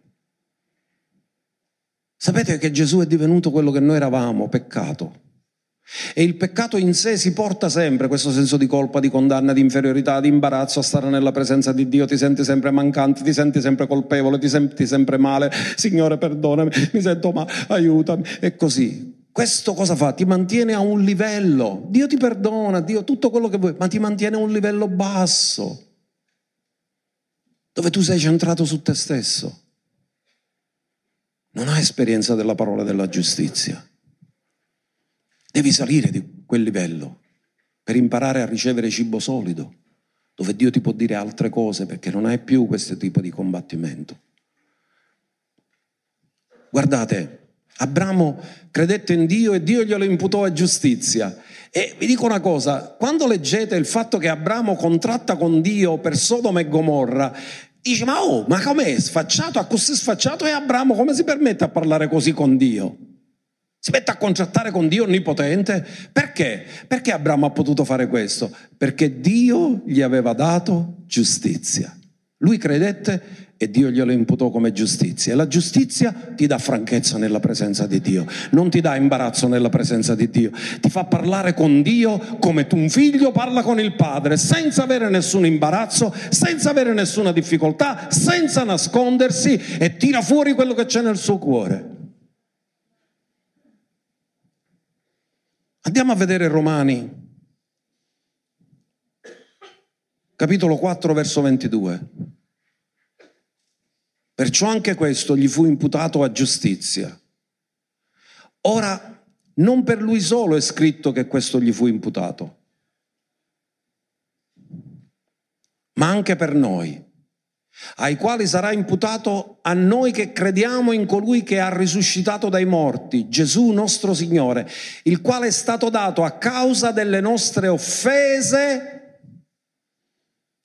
[SPEAKER 1] Sapete che Gesù è divenuto quello che noi eravamo, peccato. E il peccato in sé si porta sempre questo senso di colpa, di condanna, di inferiorità, di imbarazzo a stare nella presenza di Dio, ti senti sempre mancante, ti senti sempre colpevole, ti senti sempre male, Signore perdonami, mi sento male, aiutami, e così. Questo cosa fa? Ti mantiene a un livello, Dio ti perdona, Dio tutto quello che vuoi, ma ti mantiene a un livello basso, dove tu sei centrato su te stesso. Non hai esperienza della parola della giustizia. Devi salire di quel livello per imparare a ricevere cibo solido, dove Dio ti può dire altre cose perché non hai più questo tipo di combattimento. Guardate, Abramo credette in Dio e Dio glielo imputò a giustizia. E vi dico una cosa, quando leggete il fatto che Abramo contratta con Dio per Sodoma e Gomorra, dice ma oh, ma com'è sfacciato, a così sfacciato e Abramo come si permette a parlare così con Dio? Si mette a contrattare con Dio onnipotente. Perché? Perché Abramo ha potuto fare questo? Perché Dio gli aveva dato giustizia. Lui credette e Dio glielo imputò come giustizia. E la giustizia ti dà franchezza nella presenza di Dio, non ti dà imbarazzo nella presenza di Dio, ti fa parlare con Dio come un figlio parla con il padre, senza avere nessun imbarazzo, senza avere nessuna difficoltà, senza nascondersi e tira fuori quello che c'è nel suo cuore. Andiamo a vedere Romani, capitolo 4, verso 22. Perciò anche questo gli fu imputato a giustizia. Ora, non per lui solo è scritto che questo gli fu imputato, ma anche per noi ai quali sarà imputato a noi che crediamo in colui che ha risuscitato dai morti, Gesù nostro Signore, il quale è stato dato a causa delle nostre offese,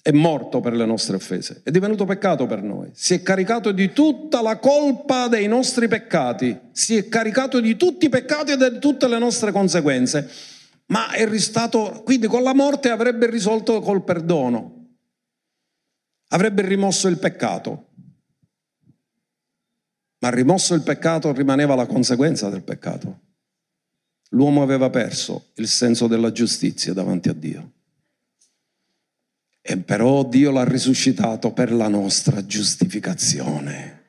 [SPEAKER 1] è morto per le nostre offese, è divenuto peccato per noi, si è caricato di tutta la colpa dei nostri peccati, si è caricato di tutti i peccati e di tutte le nostre conseguenze, ma è ristato, quindi con la morte avrebbe risolto col perdono avrebbe rimosso il peccato. Ma rimosso il peccato rimaneva la conseguenza del peccato. L'uomo aveva perso il senso della giustizia davanti a Dio. E però Dio l'ha risuscitato per la nostra giustificazione.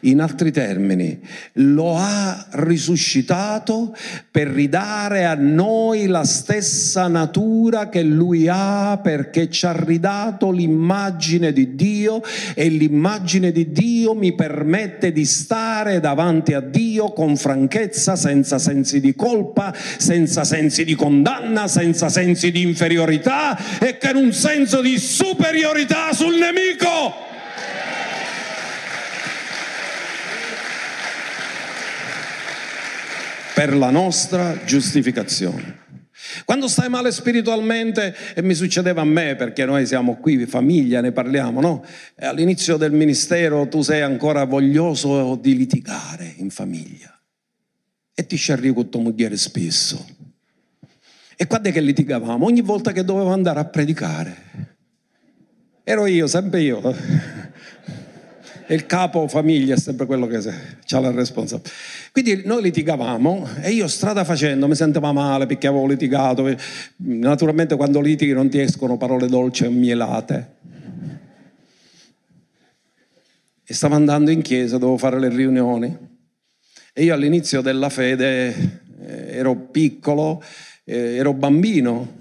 [SPEAKER 1] In altri termini, lo ha risuscitato per ridare a noi la stessa natura che lui ha perché ci ha ridato l'immagine di Dio e l'immagine di Dio mi permette di stare davanti a Dio con franchezza, senza sensi di colpa, senza sensi di condanna, senza sensi di inferiorità e con un senso di superiorità sul nemico. Per la nostra giustificazione. Quando stai male spiritualmente, e mi succedeva a me, perché noi siamo qui, famiglia, ne parliamo, no? E all'inizio del ministero tu sei ancora voglioso di litigare in famiglia. E ti scerri con tua moglie spesso. E quando è che litigavamo? Ogni volta che dovevo andare a predicare. Ero io, sempre io il capo famiglia è sempre quello che ha la responsabilità. Quindi noi litigavamo e io strada facendo mi sentivo male perché avevo litigato. Naturalmente quando litighi non ti escono parole dolci e mielate. E stavo andando in chiesa, dovevo fare le riunioni. E io all'inizio della fede eh, ero piccolo, eh, ero bambino,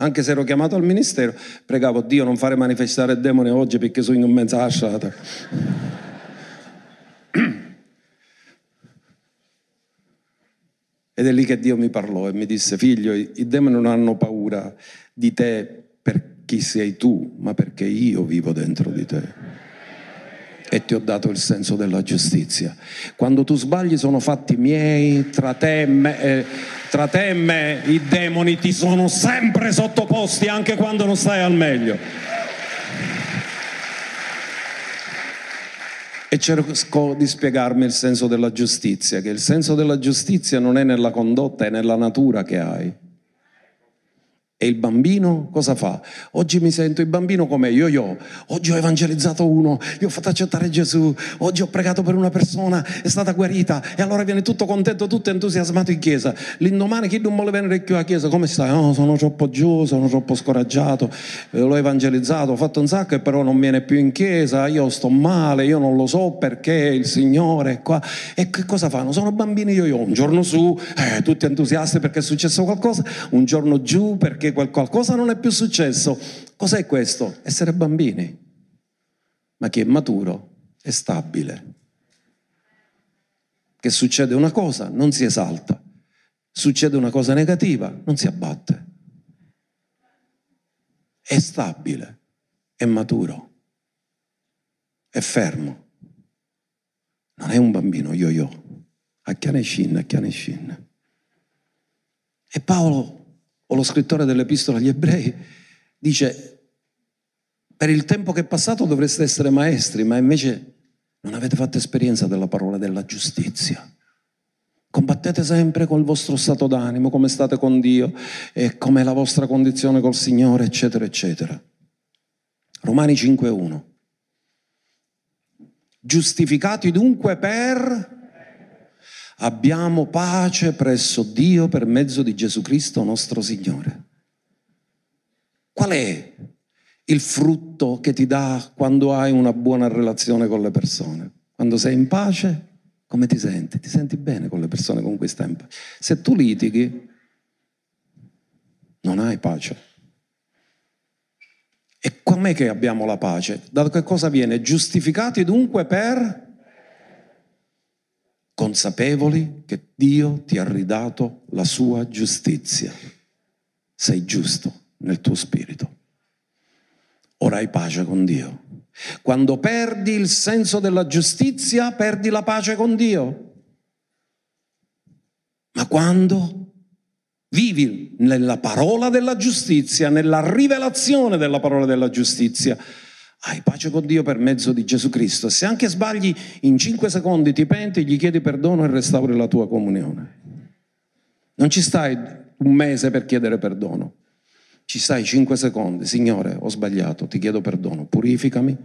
[SPEAKER 1] anche se ero chiamato al ministero, pregavo Dio non fare manifestare il demone oggi perché sono in mezzo alla strada. Ed è lì che Dio mi parlò e mi disse, figlio, i demoni non hanno paura di te per chi sei tu, ma perché io vivo dentro di te e ti ho dato il senso della giustizia. Quando tu sbagli sono fatti miei, tra te, me, eh, tra te e me i demoni ti sono sempre sottoposti anche quando non stai al meglio. E cerco di spiegarmi il senso della giustizia, che il senso della giustizia non è nella condotta, è nella natura che hai. E il bambino cosa fa? Oggi mi sento il bambino come io, io. Oggi ho evangelizzato uno, gli ho fatto accettare Gesù, oggi ho pregato per una persona, è stata guarita e allora viene tutto contento, tutto entusiasmato in chiesa. L'indomani chi non vuole venire più a chiesa, come stai? Oh, sono troppo giù, sono troppo scoraggiato, eh, l'ho evangelizzato, ho fatto un sacco e però non viene più in chiesa, io sto male, io non lo so perché il Signore è qua. E che cosa fanno? Sono bambini io, io. Un giorno su, eh, tutti entusiasti perché è successo qualcosa, un giorno giù perché qualcosa non è più successo. Cos'è questo? Essere bambini. Ma chi è maturo è stabile. Che succede una cosa, non si esalta. Succede una cosa negativa, non si abbatte. È stabile, è maturo, è fermo. Non è un bambino yo-yo. A chianescin, a chianescin. E Paolo o lo scrittore dell'epistola agli ebrei, dice, per il tempo che è passato dovreste essere maestri, ma invece non avete fatto esperienza della parola della giustizia. Combattete sempre col vostro stato d'animo, come state con Dio e come è la vostra condizione col Signore, eccetera, eccetera. Romani 5.1. Giustificati dunque per abbiamo pace presso Dio per mezzo di Gesù Cristo nostro Signore. Qual è il frutto che ti dà quando hai una buona relazione con le persone? Quando sei in pace, come ti senti? Ti senti bene con le persone con cui stai in pace. Se tu litighi, non hai pace. E com'è che abbiamo la pace? Da che cosa viene? Giustificati dunque per consapevoli che Dio ti ha ridato la sua giustizia. Sei giusto nel tuo spirito. Ora hai pace con Dio. Quando perdi il senso della giustizia, perdi la pace con Dio. Ma quando vivi nella parola della giustizia, nella rivelazione della parola della giustizia, hai pace con Dio per mezzo di Gesù Cristo. Se anche sbagli in cinque secondi ti penti, gli chiedi perdono e restauri la tua comunione. Non ci stai un mese per chiedere perdono. Ci stai cinque secondi. Signore, ho sbagliato, ti chiedo perdono, purificami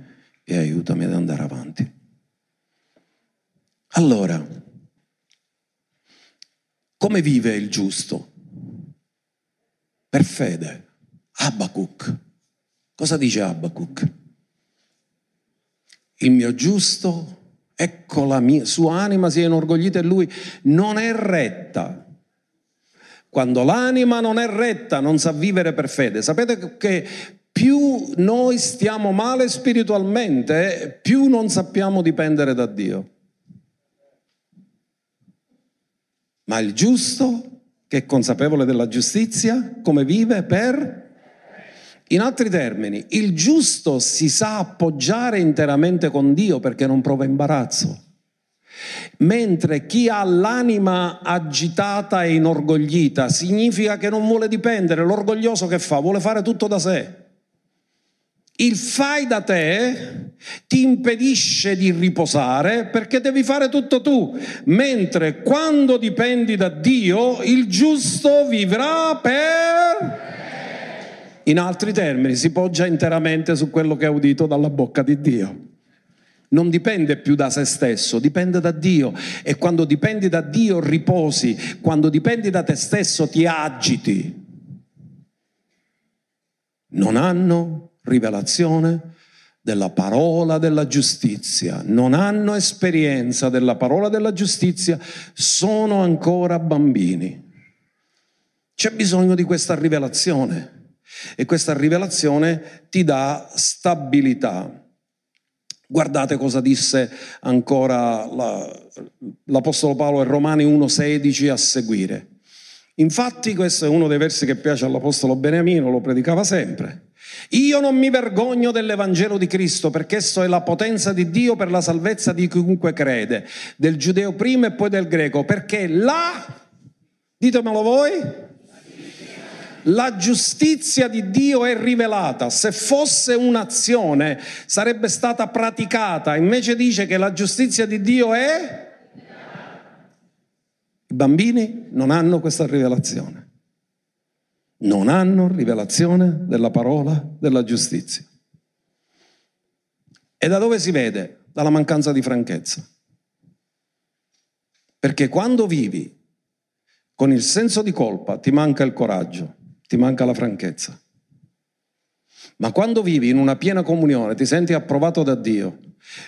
[SPEAKER 1] e aiutami ad andare avanti. Allora, come vive il giusto? Per fede. Abacuc. Cosa dice Abacuc? Il mio giusto, ecco la mia, sua anima si è inorgoglita in lui, non è retta. Quando l'anima non è retta, non sa vivere per fede. Sapete che più noi stiamo male spiritualmente, più non sappiamo dipendere da Dio. Ma il giusto, che è consapevole della giustizia, come vive per in altri termini, il giusto si sa appoggiare interamente con Dio perché non prova imbarazzo. Mentre chi ha l'anima agitata e inorgoglita significa che non vuole dipendere, l'orgoglioso che fa? Vuole fare tutto da sé. Il fai da te ti impedisce di riposare perché devi fare tutto tu, mentre quando dipendi da Dio il giusto vivrà per... In altri termini, si poggia interamente su quello che ha udito dalla bocca di Dio. Non dipende più da se stesso, dipende da Dio. E quando dipendi da Dio riposi, quando dipendi da te stesso ti agiti. Non hanno rivelazione della parola della giustizia, non hanno esperienza della parola della giustizia, sono ancora bambini. C'è bisogno di questa rivelazione e questa rivelazione ti dà stabilità. Guardate cosa disse ancora la, l'Apostolo Paolo in Romani 1,16 a seguire. Infatti questo è uno dei versi che piace all'Apostolo Beniamino, lo predicava sempre. Io non mi vergogno dell'Evangelo di Cristo perché esso è la potenza di Dio per la salvezza di chiunque crede, del giudeo prima e poi del greco, perché là, ditemelo voi, la giustizia di Dio è rivelata. Se fosse un'azione sarebbe stata praticata, invece dice che la giustizia di Dio è... I bambini non hanno questa rivelazione non hanno rivelazione della parola della giustizia. E da dove si vede? Dalla mancanza di franchezza. Perché quando vivi con il senso di colpa ti manca il coraggio, ti manca la franchezza. Ma quando vivi in una piena comunione ti senti approvato da Dio,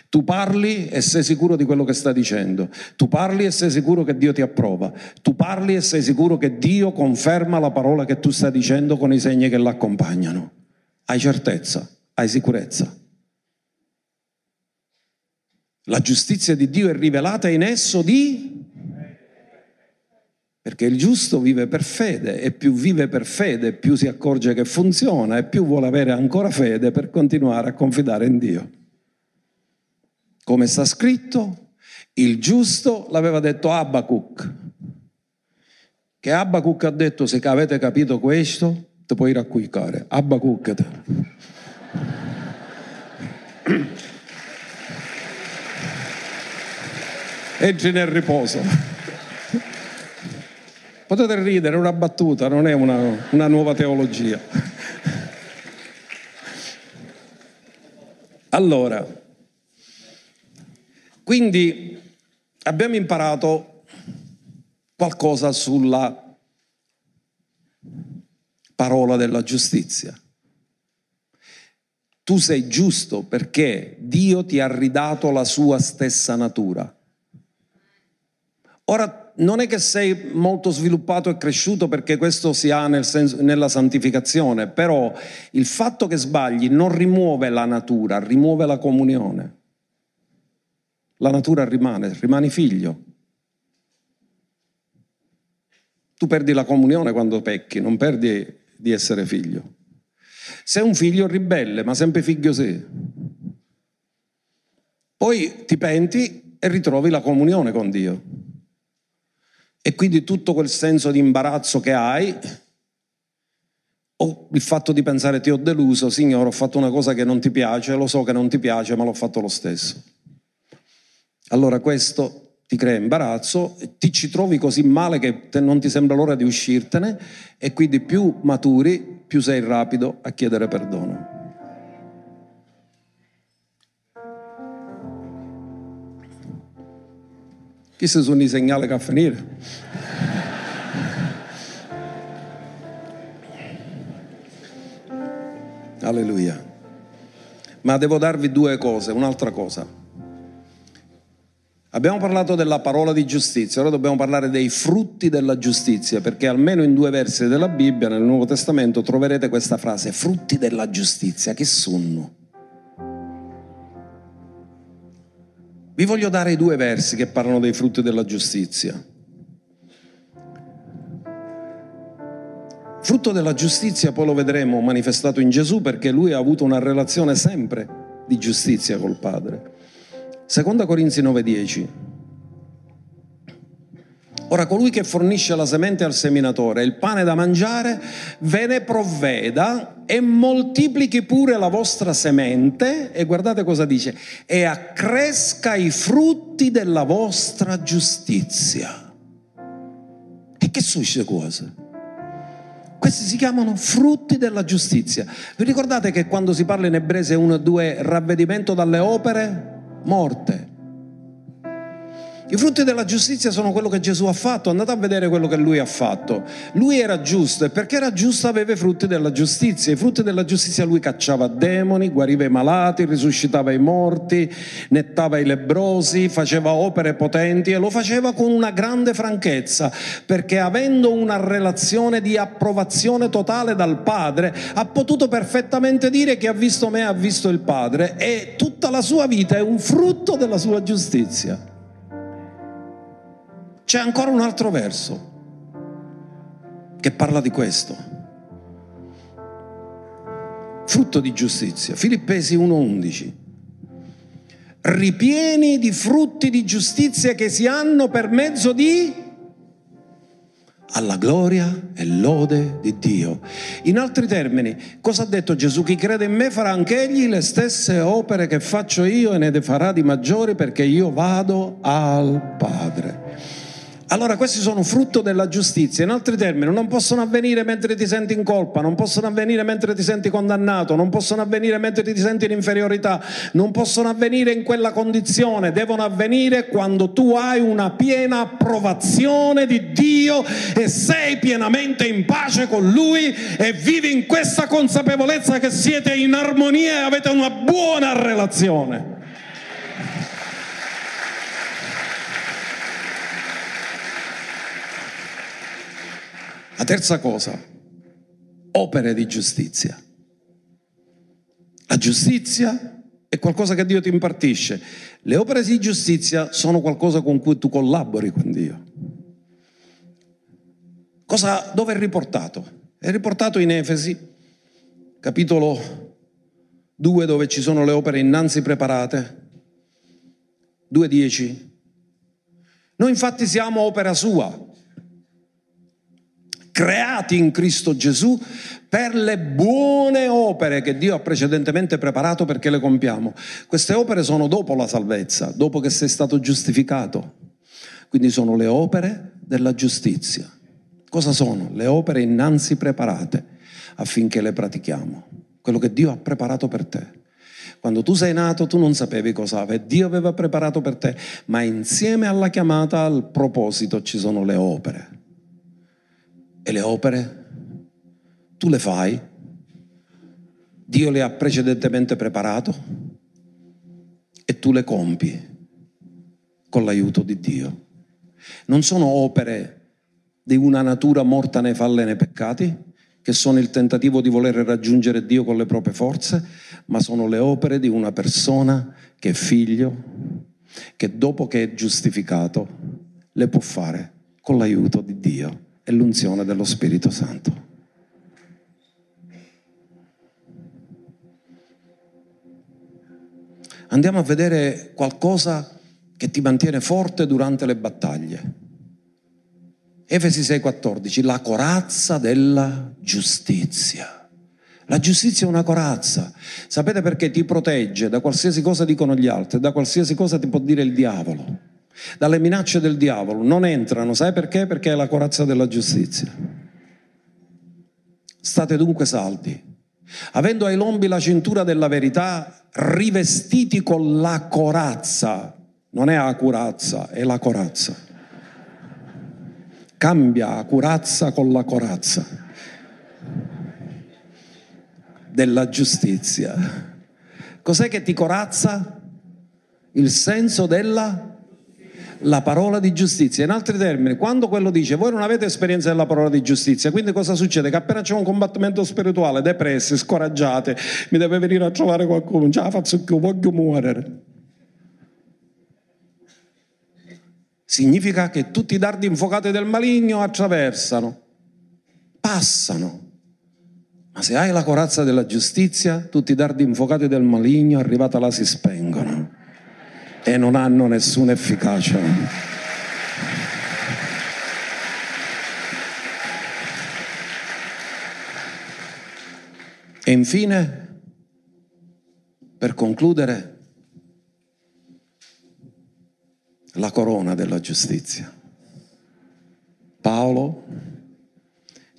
[SPEAKER 1] tu parli e sei sicuro di quello che sta dicendo. Tu parli e sei sicuro che Dio ti approva. Tu parli e sei sicuro che Dio conferma la parola che tu stai dicendo con i segni che l'accompagnano. Hai certezza, hai sicurezza. La giustizia di Dio è rivelata in esso di... Perché il giusto vive per fede e più vive per fede, più si accorge che funziona e più vuole avere ancora fede per continuare a confidare in Dio. Come sta scritto, il giusto l'aveva detto Abacuc. Che Abacuc ha detto, se avete capito questo, ti puoi raccuicare. Abacuc. Entri nel riposo. Potete ridere, è una battuta, non è una, una nuova teologia. Allora, quindi abbiamo imparato qualcosa sulla parola della giustizia. Tu sei giusto perché Dio ti ha ridato la sua stessa natura. Ora non è che sei molto sviluppato e cresciuto perché questo si ha nel senso, nella santificazione, però il fatto che sbagli non rimuove la natura, rimuove la comunione la natura rimane, rimani figlio. Tu perdi la comunione quando pecchi, non perdi di essere figlio. Sei un figlio ribelle, ma sempre figlio sei. Poi ti penti e ritrovi la comunione con Dio. E quindi tutto quel senso di imbarazzo che hai, o il fatto di pensare ti ho deluso, Signore, ho fatto una cosa che non ti piace, lo so che non ti piace, ma l'ho fatto lo stesso. Allora questo ti crea imbarazzo, ti ci trovi così male che non ti sembra l'ora di uscirtene e quindi più maturi, più sei rapido a chiedere perdono. Questi sono i segnali che a finire. Alleluia. Ma devo darvi due cose, un'altra cosa. Abbiamo parlato della parola di giustizia, ora dobbiamo parlare dei frutti della giustizia, perché almeno in due versi della Bibbia, nel Nuovo Testamento, troverete questa frase, frutti della giustizia, che sono? Vi voglio dare due versi che parlano dei frutti della giustizia. Frutto della giustizia poi lo vedremo manifestato in Gesù perché lui ha avuto una relazione sempre di giustizia col Padre. Seconda Corinzi 9:10. Ora colui che fornisce la semente al seminatore il pane da mangiare, ve ne provveda e moltiplichi pure la vostra semente, e guardate cosa dice, e accresca i frutti della vostra giustizia. E che sono queste cose? Questi si chiamano frutti della giustizia. Vi ricordate che quando si parla in Ebrese 1 e 2 ravvedimento dalle opere? Morte. I frutti della giustizia sono quello che Gesù ha fatto, andate a vedere quello che lui ha fatto. Lui era giusto e perché era giusto aveva i frutti della giustizia. I frutti della giustizia lui cacciava demoni, guariva i malati, risuscitava i morti, nettava i lebrosi, faceva opere potenti e lo faceva con una grande franchezza perché avendo una relazione di approvazione totale dal Padre ha potuto perfettamente dire che ha visto me, ha visto il Padre e tutta la sua vita è un frutto della sua giustizia. C'è ancora un altro verso che parla di questo. Frutto di giustizia. Filippesi 1:11. Ripieni di frutti di giustizia che si hanno per mezzo di alla gloria e lode di Dio. In altri termini, cosa ha detto Gesù? Chi crede in me farà anche egli le stesse opere che faccio io e ne farà di maggiori perché io vado al Padre. Allora questi sono frutto della giustizia. In altri termini, non possono avvenire mentre ti senti in colpa, non possono avvenire mentre ti senti condannato, non possono avvenire mentre ti senti in inferiorità, non possono avvenire in quella condizione, devono avvenire quando tu hai una piena approvazione di Dio e sei pienamente in pace con Lui e vivi in questa consapevolezza che siete in armonia e avete una buona relazione. La terza cosa, opere di giustizia. La giustizia è qualcosa che Dio ti impartisce. Le opere di giustizia sono qualcosa con cui tu collabori con Dio. Cosa, dove è riportato? È riportato in Efesi, capitolo 2, dove ci sono le opere innanzi preparate. 2.10. Noi infatti siamo opera sua, creati in Cristo Gesù per le buone opere che Dio ha precedentemente preparato perché le compiamo. Queste opere sono dopo la salvezza, dopo che sei stato giustificato. Quindi sono le opere della giustizia. Cosa sono? Le opere innanzi preparate affinché le pratichiamo. Quello che Dio ha preparato per te. Quando tu sei nato tu non sapevi cosa aveva, Dio aveva preparato per te, ma insieme alla chiamata, al proposito ci sono le opere. E le opere? Tu le fai? Dio le ha precedentemente preparato e tu le compi con l'aiuto di Dio. Non sono opere di una natura morta nei falli e nei peccati, che sono il tentativo di voler raggiungere Dio con le proprie forze, ma sono le opere di una persona che è figlio, che dopo che è giustificato le può fare con l'aiuto di Dio e l'unzione dello Spirito Santo. Andiamo a vedere qualcosa che ti mantiene forte durante le battaglie. Efesi 6:14, la corazza della giustizia. La giustizia è una corazza. Sapete perché ti protegge da qualsiasi cosa dicono gli altri, da qualsiasi cosa ti può dire il diavolo dalle minacce del diavolo, non entrano, sai perché? Perché è la corazza della giustizia. State dunque saldi, avendo ai lombi la cintura della verità, rivestiti con la corazza, non è la curazza, è la corazza. Cambia la curazza con la corazza della giustizia. Cos'è che ti corazza? Il senso della la parola di giustizia. In altri termini, quando quello dice voi non avete esperienza della parola di giustizia, quindi cosa succede? Che appena c'è un combattimento spirituale, depressi, scoraggiate, mi deve venire a trovare qualcuno, la faccio più, voglio muovere. Significa che tutti i dardi infuocati del maligno attraversano, passano. Ma se hai la corazza della giustizia, tutti i dardi infuocati del maligno, arrivata là, si spengono e non hanno nessuna efficacia. E infine, per concludere, la corona della giustizia. Paolo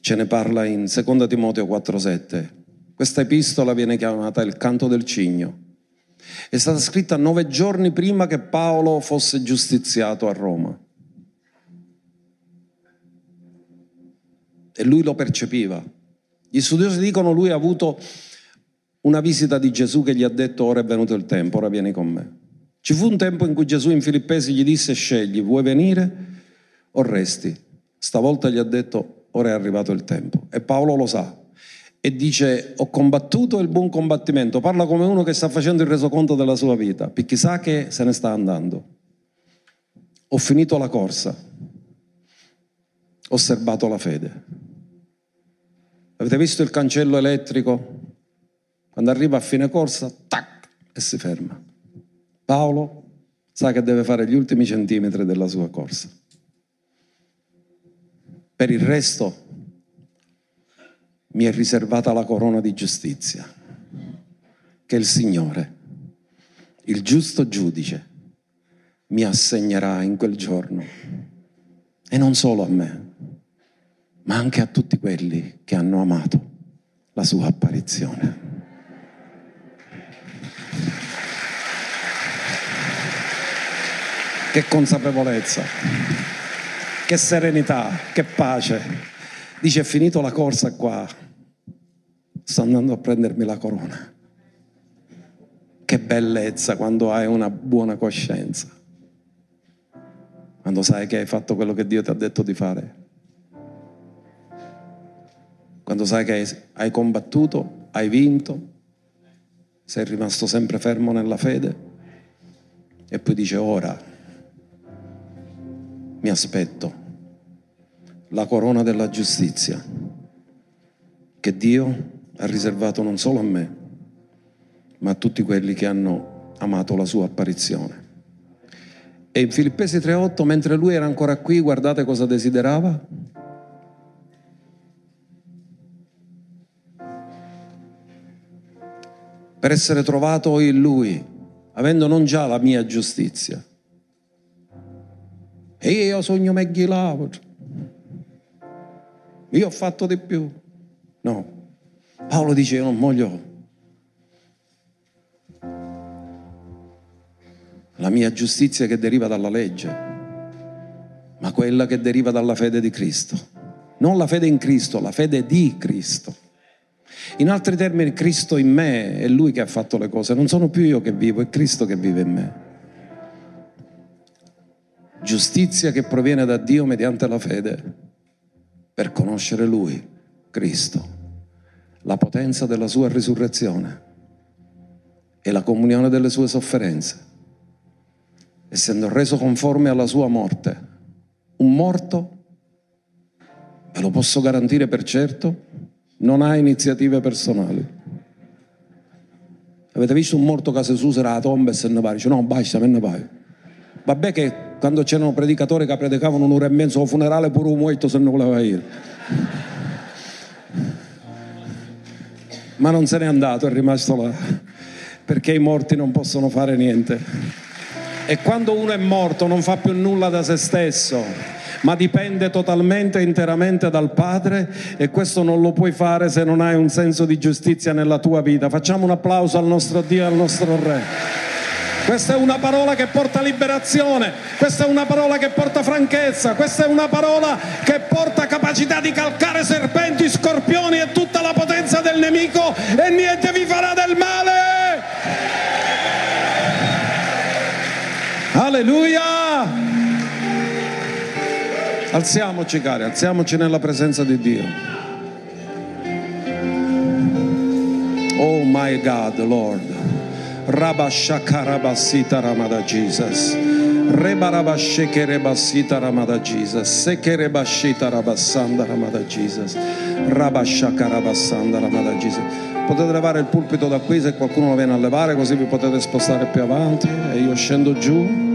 [SPEAKER 1] ce ne parla in 2 Timoteo 4:7. Questa epistola viene chiamata il canto del cigno è stata scritta nove giorni prima che Paolo fosse giustiziato a Roma. E lui lo percepiva. Gli studiosi dicono lui ha avuto una visita di Gesù che gli ha detto ora è venuto il tempo, ora vieni con me. Ci fu un tempo in cui Gesù in Filippesi gli disse scegli, vuoi venire o resti? Stavolta gli ha detto ora è arrivato il tempo. E Paolo lo sa e dice ho combattuto il buon combattimento, parla come uno che sta facendo il resoconto della sua vita, perché sa che se ne sta andando. Ho finito la corsa, ho osservato la fede. Avete visto il cancello elettrico? Quando arriva a fine corsa, tac, e si ferma. Paolo sa che deve fare gli ultimi centimetri della sua corsa. Per il resto mi è riservata la corona di giustizia che il Signore, il giusto giudice, mi assegnerà in quel giorno. E non solo a me, ma anche a tutti quelli che hanno amato la sua apparizione. Che consapevolezza, che serenità, che pace. Dice, è finito la corsa qua, sto andando a prendermi la corona. Che bellezza quando hai una buona coscienza, quando sai che hai fatto quello che Dio ti ha detto di fare. Quando sai che hai combattuto, hai vinto, sei rimasto sempre fermo nella fede. E poi dice ora mi aspetto la corona della giustizia che Dio ha riservato non solo a me, ma a tutti quelli che hanno amato la sua apparizione. E in Filippesi 3:8, mentre lui era ancora qui, guardate cosa desiderava? per essere trovato in Lui, avendo non già la mia giustizia. E io sogno me ghilavo. Io ho fatto di più. No. Paolo dice io non voglio la mia giustizia che deriva dalla legge, ma quella che deriva dalla fede di Cristo. Non la fede in Cristo, la fede di Cristo. In altri termini, Cristo in me è Lui che ha fatto le cose, non sono più io che vivo, è Cristo che vive in me. Giustizia che proviene da Dio mediante la fede, per conoscere Lui, Cristo, la potenza della sua risurrezione e la comunione delle sue sofferenze, essendo reso conforme alla sua morte. Un morto, ve lo posso garantire per certo, non ha iniziative personali. Avete visto un morto che si susera la tomba e se ne va? Dice no, basta, me ne vai. Vabbè che quando c'erano predicatori che predicavano un'ora e mezzo al funerale pure un morto se ne voleva ir. Ma non se n'è andato, è rimasto là, perché i morti non possono fare niente. E quando uno è morto non fa più nulla da se stesso ma dipende totalmente e interamente dal Padre e questo non lo puoi fare se non hai un senso di giustizia nella tua vita. Facciamo un applauso al nostro Dio e al nostro Re. Questa è una parola che porta liberazione, questa è una parola che porta franchezza, questa è una parola che porta capacità di calcare serpenti, scorpioni e tutta la potenza del nemico e niente vi farà del male. Alleluia! Alziamoci cari, alziamoci nella presenza di Dio. Oh my God, Lord. Rabashakarabasita Ramada Jesus. Rebarabasheke rebasita Ramada Jesus. Sekerebashita Rabassanda Ramada Jesus. Rabashakarabasanda Ramada Jesus. Potete levare il pulpito da qui se qualcuno lo viene a levare, così vi potete spostare più avanti e io scendo giù.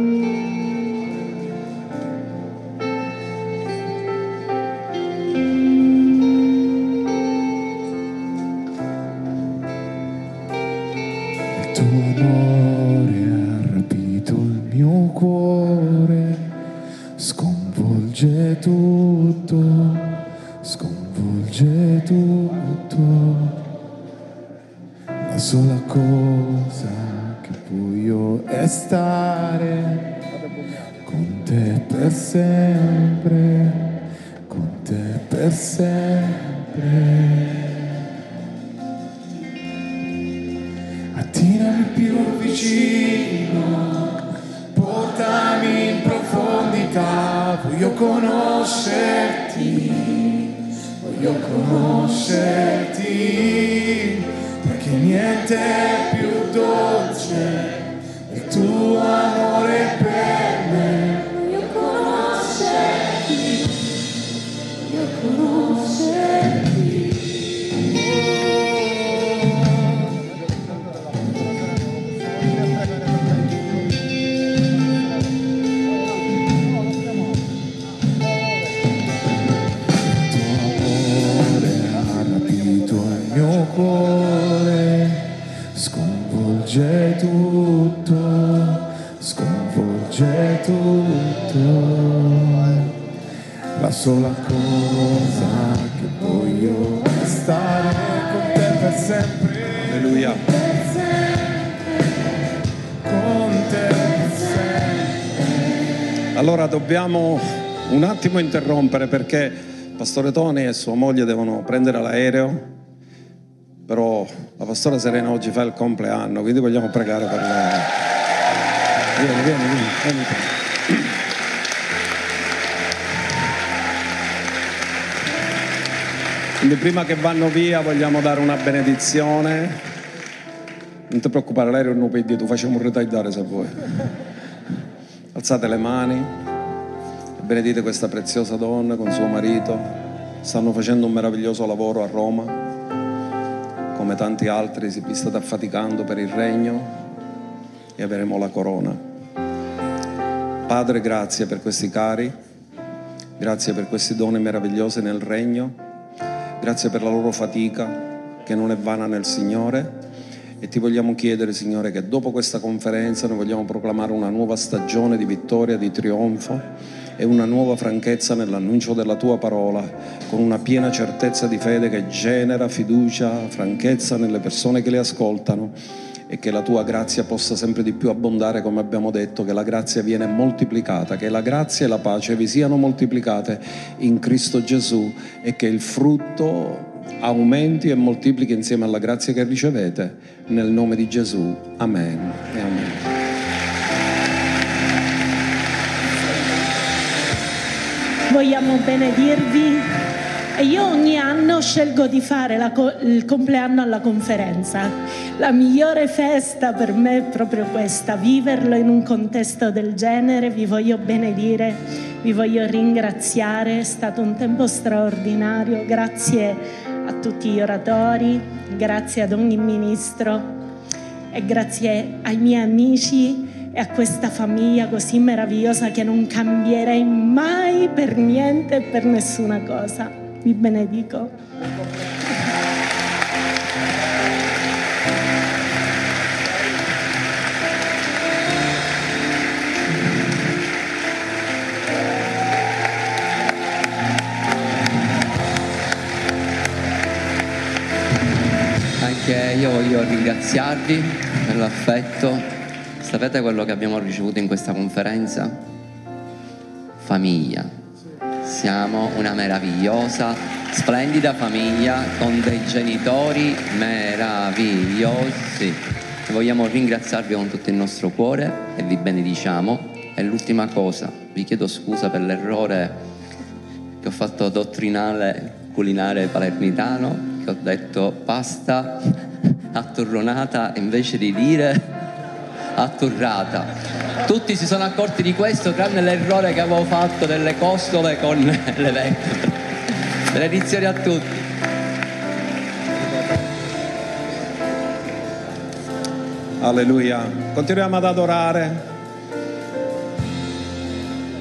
[SPEAKER 1] Attimo interrompere perché Pastore Tony e sua moglie devono prendere l'aereo, però la Pastora Serena oggi fa il compleanno, quindi vogliamo pregare per lei. Vieni, vieni, vieni. vieni. Quindi prima che vanno via vogliamo dare una benedizione. Non ti preoccupare, l'aereo non puoi tu facciamo un ritagliare se vuoi. Alzate le mani benedite questa preziosa donna con suo marito. Stanno facendo un meraviglioso lavoro a Roma, come tanti altri vi state affaticando per il regno e avremo la corona. Padre, grazie per questi cari, grazie per questi doni meravigliosi nel regno, grazie per la loro fatica che non è vana nel Signore e ti vogliamo chiedere, Signore, che dopo questa conferenza noi vogliamo proclamare una nuova stagione di vittoria, di trionfo e una nuova franchezza nell'annuncio della tua parola, con una piena certezza di fede che genera fiducia, franchezza nelle persone che le ascoltano e che la tua grazia possa sempre di più abbondare, come abbiamo detto, che la grazia viene moltiplicata, che la grazia e la pace vi siano moltiplicate in Cristo Gesù e che il frutto aumenti e moltiplichi insieme alla grazia che ricevete nel nome di Gesù. Amen. E amen.
[SPEAKER 2] Vogliamo benedirvi e io ogni anno scelgo di fare la il compleanno alla conferenza. La migliore festa per me è proprio questa, viverlo in un contesto del genere. Vi voglio benedire, vi voglio ringraziare, è stato un tempo straordinario. Grazie a tutti gli oratori, grazie ad ogni ministro e grazie ai miei amici e a questa famiglia così meravigliosa che non cambierei mai per niente e per nessuna cosa. Vi benedico.
[SPEAKER 3] Anche io voglio ringraziarvi per l'affetto. Sapete quello che abbiamo ricevuto in questa conferenza? Famiglia. Siamo una meravigliosa, splendida famiglia con dei genitori meravigliosi. Vogliamo ringraziarvi con tutto il nostro cuore e vi benediciamo. E l'ultima cosa, vi chiedo scusa per l'errore che ho fatto dottrinale culinare palermitano, che ho detto pasta attorronata invece di dire atturrata. Tutti si sono accorti di questo, tranne l'errore che avevo fatto delle costole con le vecchie. Benedizioni a tutti.
[SPEAKER 1] Alleluia. Continuiamo ad adorare.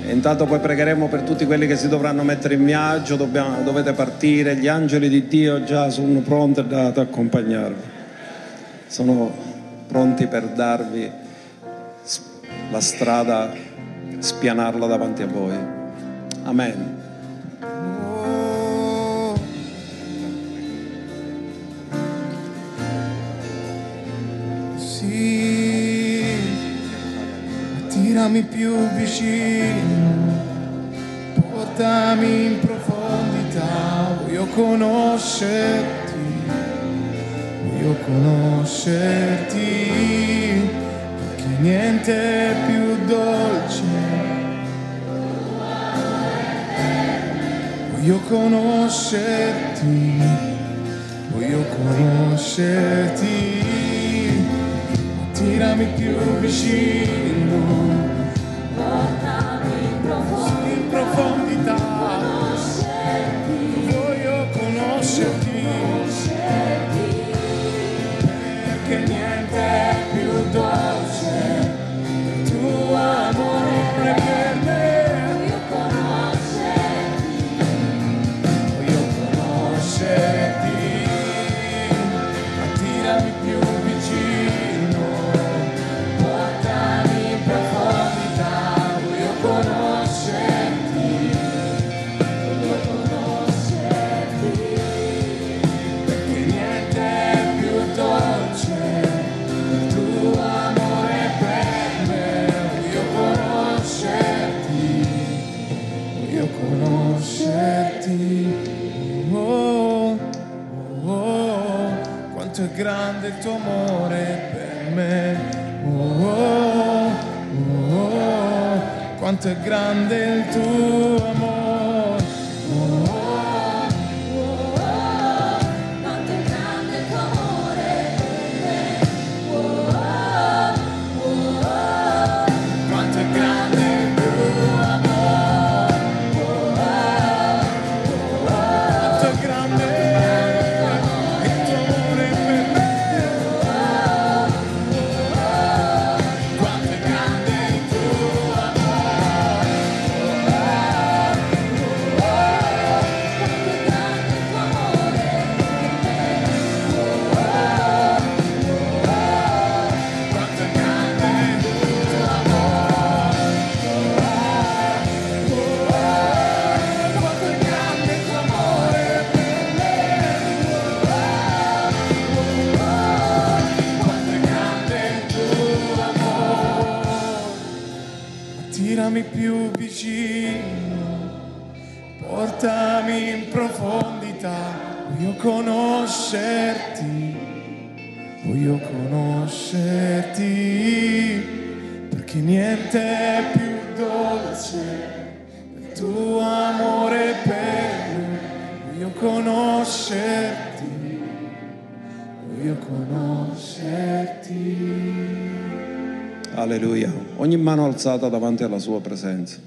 [SPEAKER 1] Intanto poi pregheremo per tutti quelli che si dovranno mettere in viaggio, dobbiamo- dovete partire, gli angeli di Dio già sono pronti ad accompagnarvi. Sono pronti per darvi la strada, spianarla davanti a voi. Amen.
[SPEAKER 4] Sì, tirami più vicino, portami in profondità, voglio conoscerti, voglio conoscerti niente più dolce. Voglio conoscerti, voglio conoscerti, attirami più vicino, grande il tuo amore per me. Oh, oh, oh, oh, quanto è grande il tuo amore.
[SPEAKER 1] Alleluia. Ogni mano alzata davanti alla sua presenza.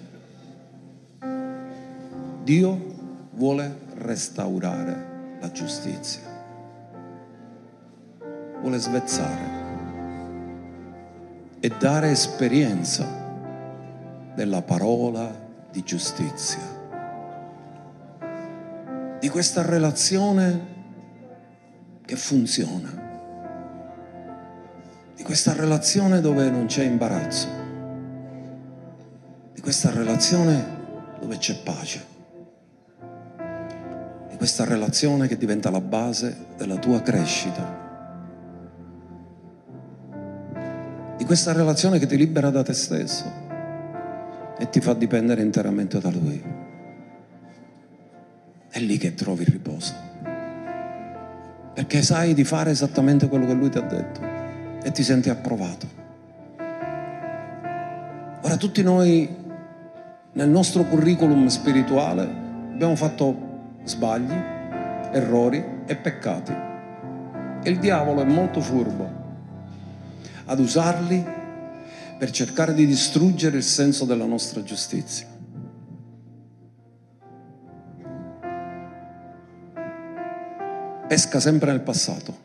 [SPEAKER 1] Dio vuole restaurare la giustizia. Vuole svezzare e dare esperienza della parola di giustizia. Di questa relazione che funziona di questa relazione dove non c'è imbarazzo, di questa relazione dove c'è pace, di questa relazione che diventa la base della tua crescita, di questa relazione che ti libera da te stesso e ti fa dipendere interamente da Lui. È lì che trovi il riposo, perché sai di fare esattamente quello che Lui ti ha detto e ti senti approvato. Ora tutti noi nel nostro curriculum spirituale abbiamo fatto sbagli, errori e peccati. E il diavolo è molto furbo ad usarli per cercare di distruggere il senso della nostra giustizia. Pesca sempre nel passato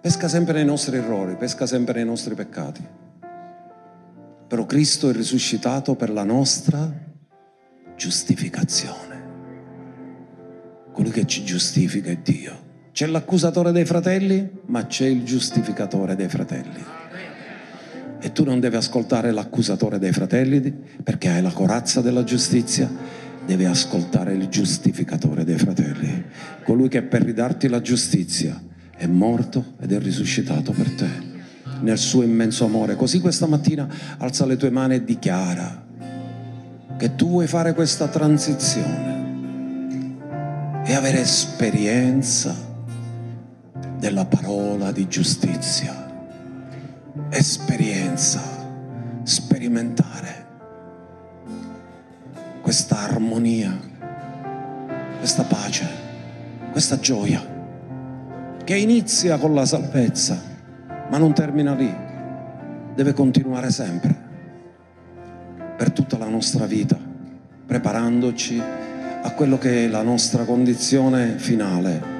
[SPEAKER 1] pesca sempre nei nostri errori, pesca sempre nei nostri peccati. Però Cristo è risuscitato per la nostra giustificazione. Colui che ci giustifica è Dio. C'è l'accusatore dei fratelli, ma c'è il giustificatore dei fratelli. E tu non devi ascoltare l'accusatore dei fratelli perché hai la corazza della giustizia, devi ascoltare il giustificatore dei fratelli, colui che per ridarti la giustizia è morto ed è risuscitato per te. nel suo immenso amore. Così questa mattina alza le tue mani e dichiara che tu vuoi fare questa transizione e avere esperienza della parola di giustizia. Esperienza, sperimentare questa armonia, questa pace, questa gioia che inizia con la salvezza, ma non termina lì, deve continuare sempre, per tutta la nostra vita, preparandoci a quello che è la nostra condizione finale,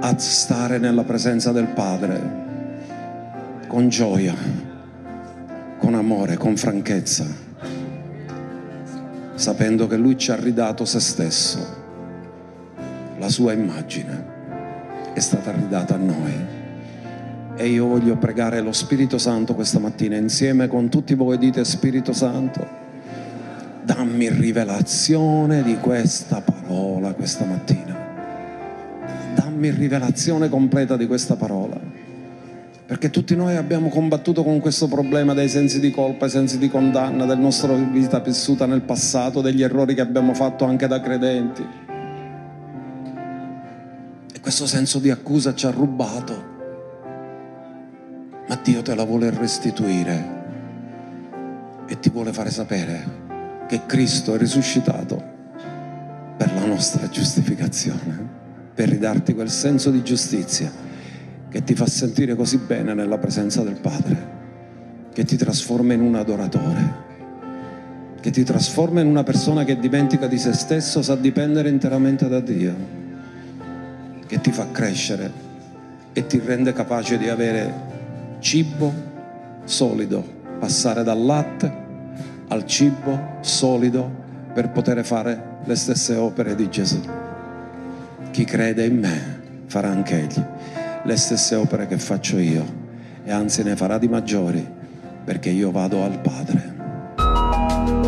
[SPEAKER 1] a stare nella presenza del Padre con gioia, con amore, con franchezza, sapendo che Lui ci ha ridato se stesso, la sua immagine è stata ridata a noi. E io voglio pregare lo Spirito Santo questa mattina insieme con tutti voi dite Spirito Santo, dammi rivelazione di questa parola questa mattina. Dammi rivelazione completa di questa parola. Perché tutti noi abbiamo combattuto con questo problema dei sensi di colpa, i sensi di condanna, della nostra vita vissuta nel passato, degli errori che abbiamo fatto anche da credenti. Questo senso di accusa ci ha rubato. Ma Dio te la vuole restituire e ti vuole fare sapere che Cristo è risuscitato per la nostra giustificazione, per ridarti quel senso di giustizia che ti fa sentire così bene nella presenza del Padre, che ti trasforma in un adoratore, che ti trasforma in una persona che dimentica di se stesso, sa dipendere interamente da Dio, che ti fa crescere e ti rende capace di avere cibo solido, passare dal latte al cibo solido per poter fare le stesse opere di Gesù. Chi crede in me farà anche egli le stesse opere che faccio io e anzi ne farà di maggiori perché io vado al Padre.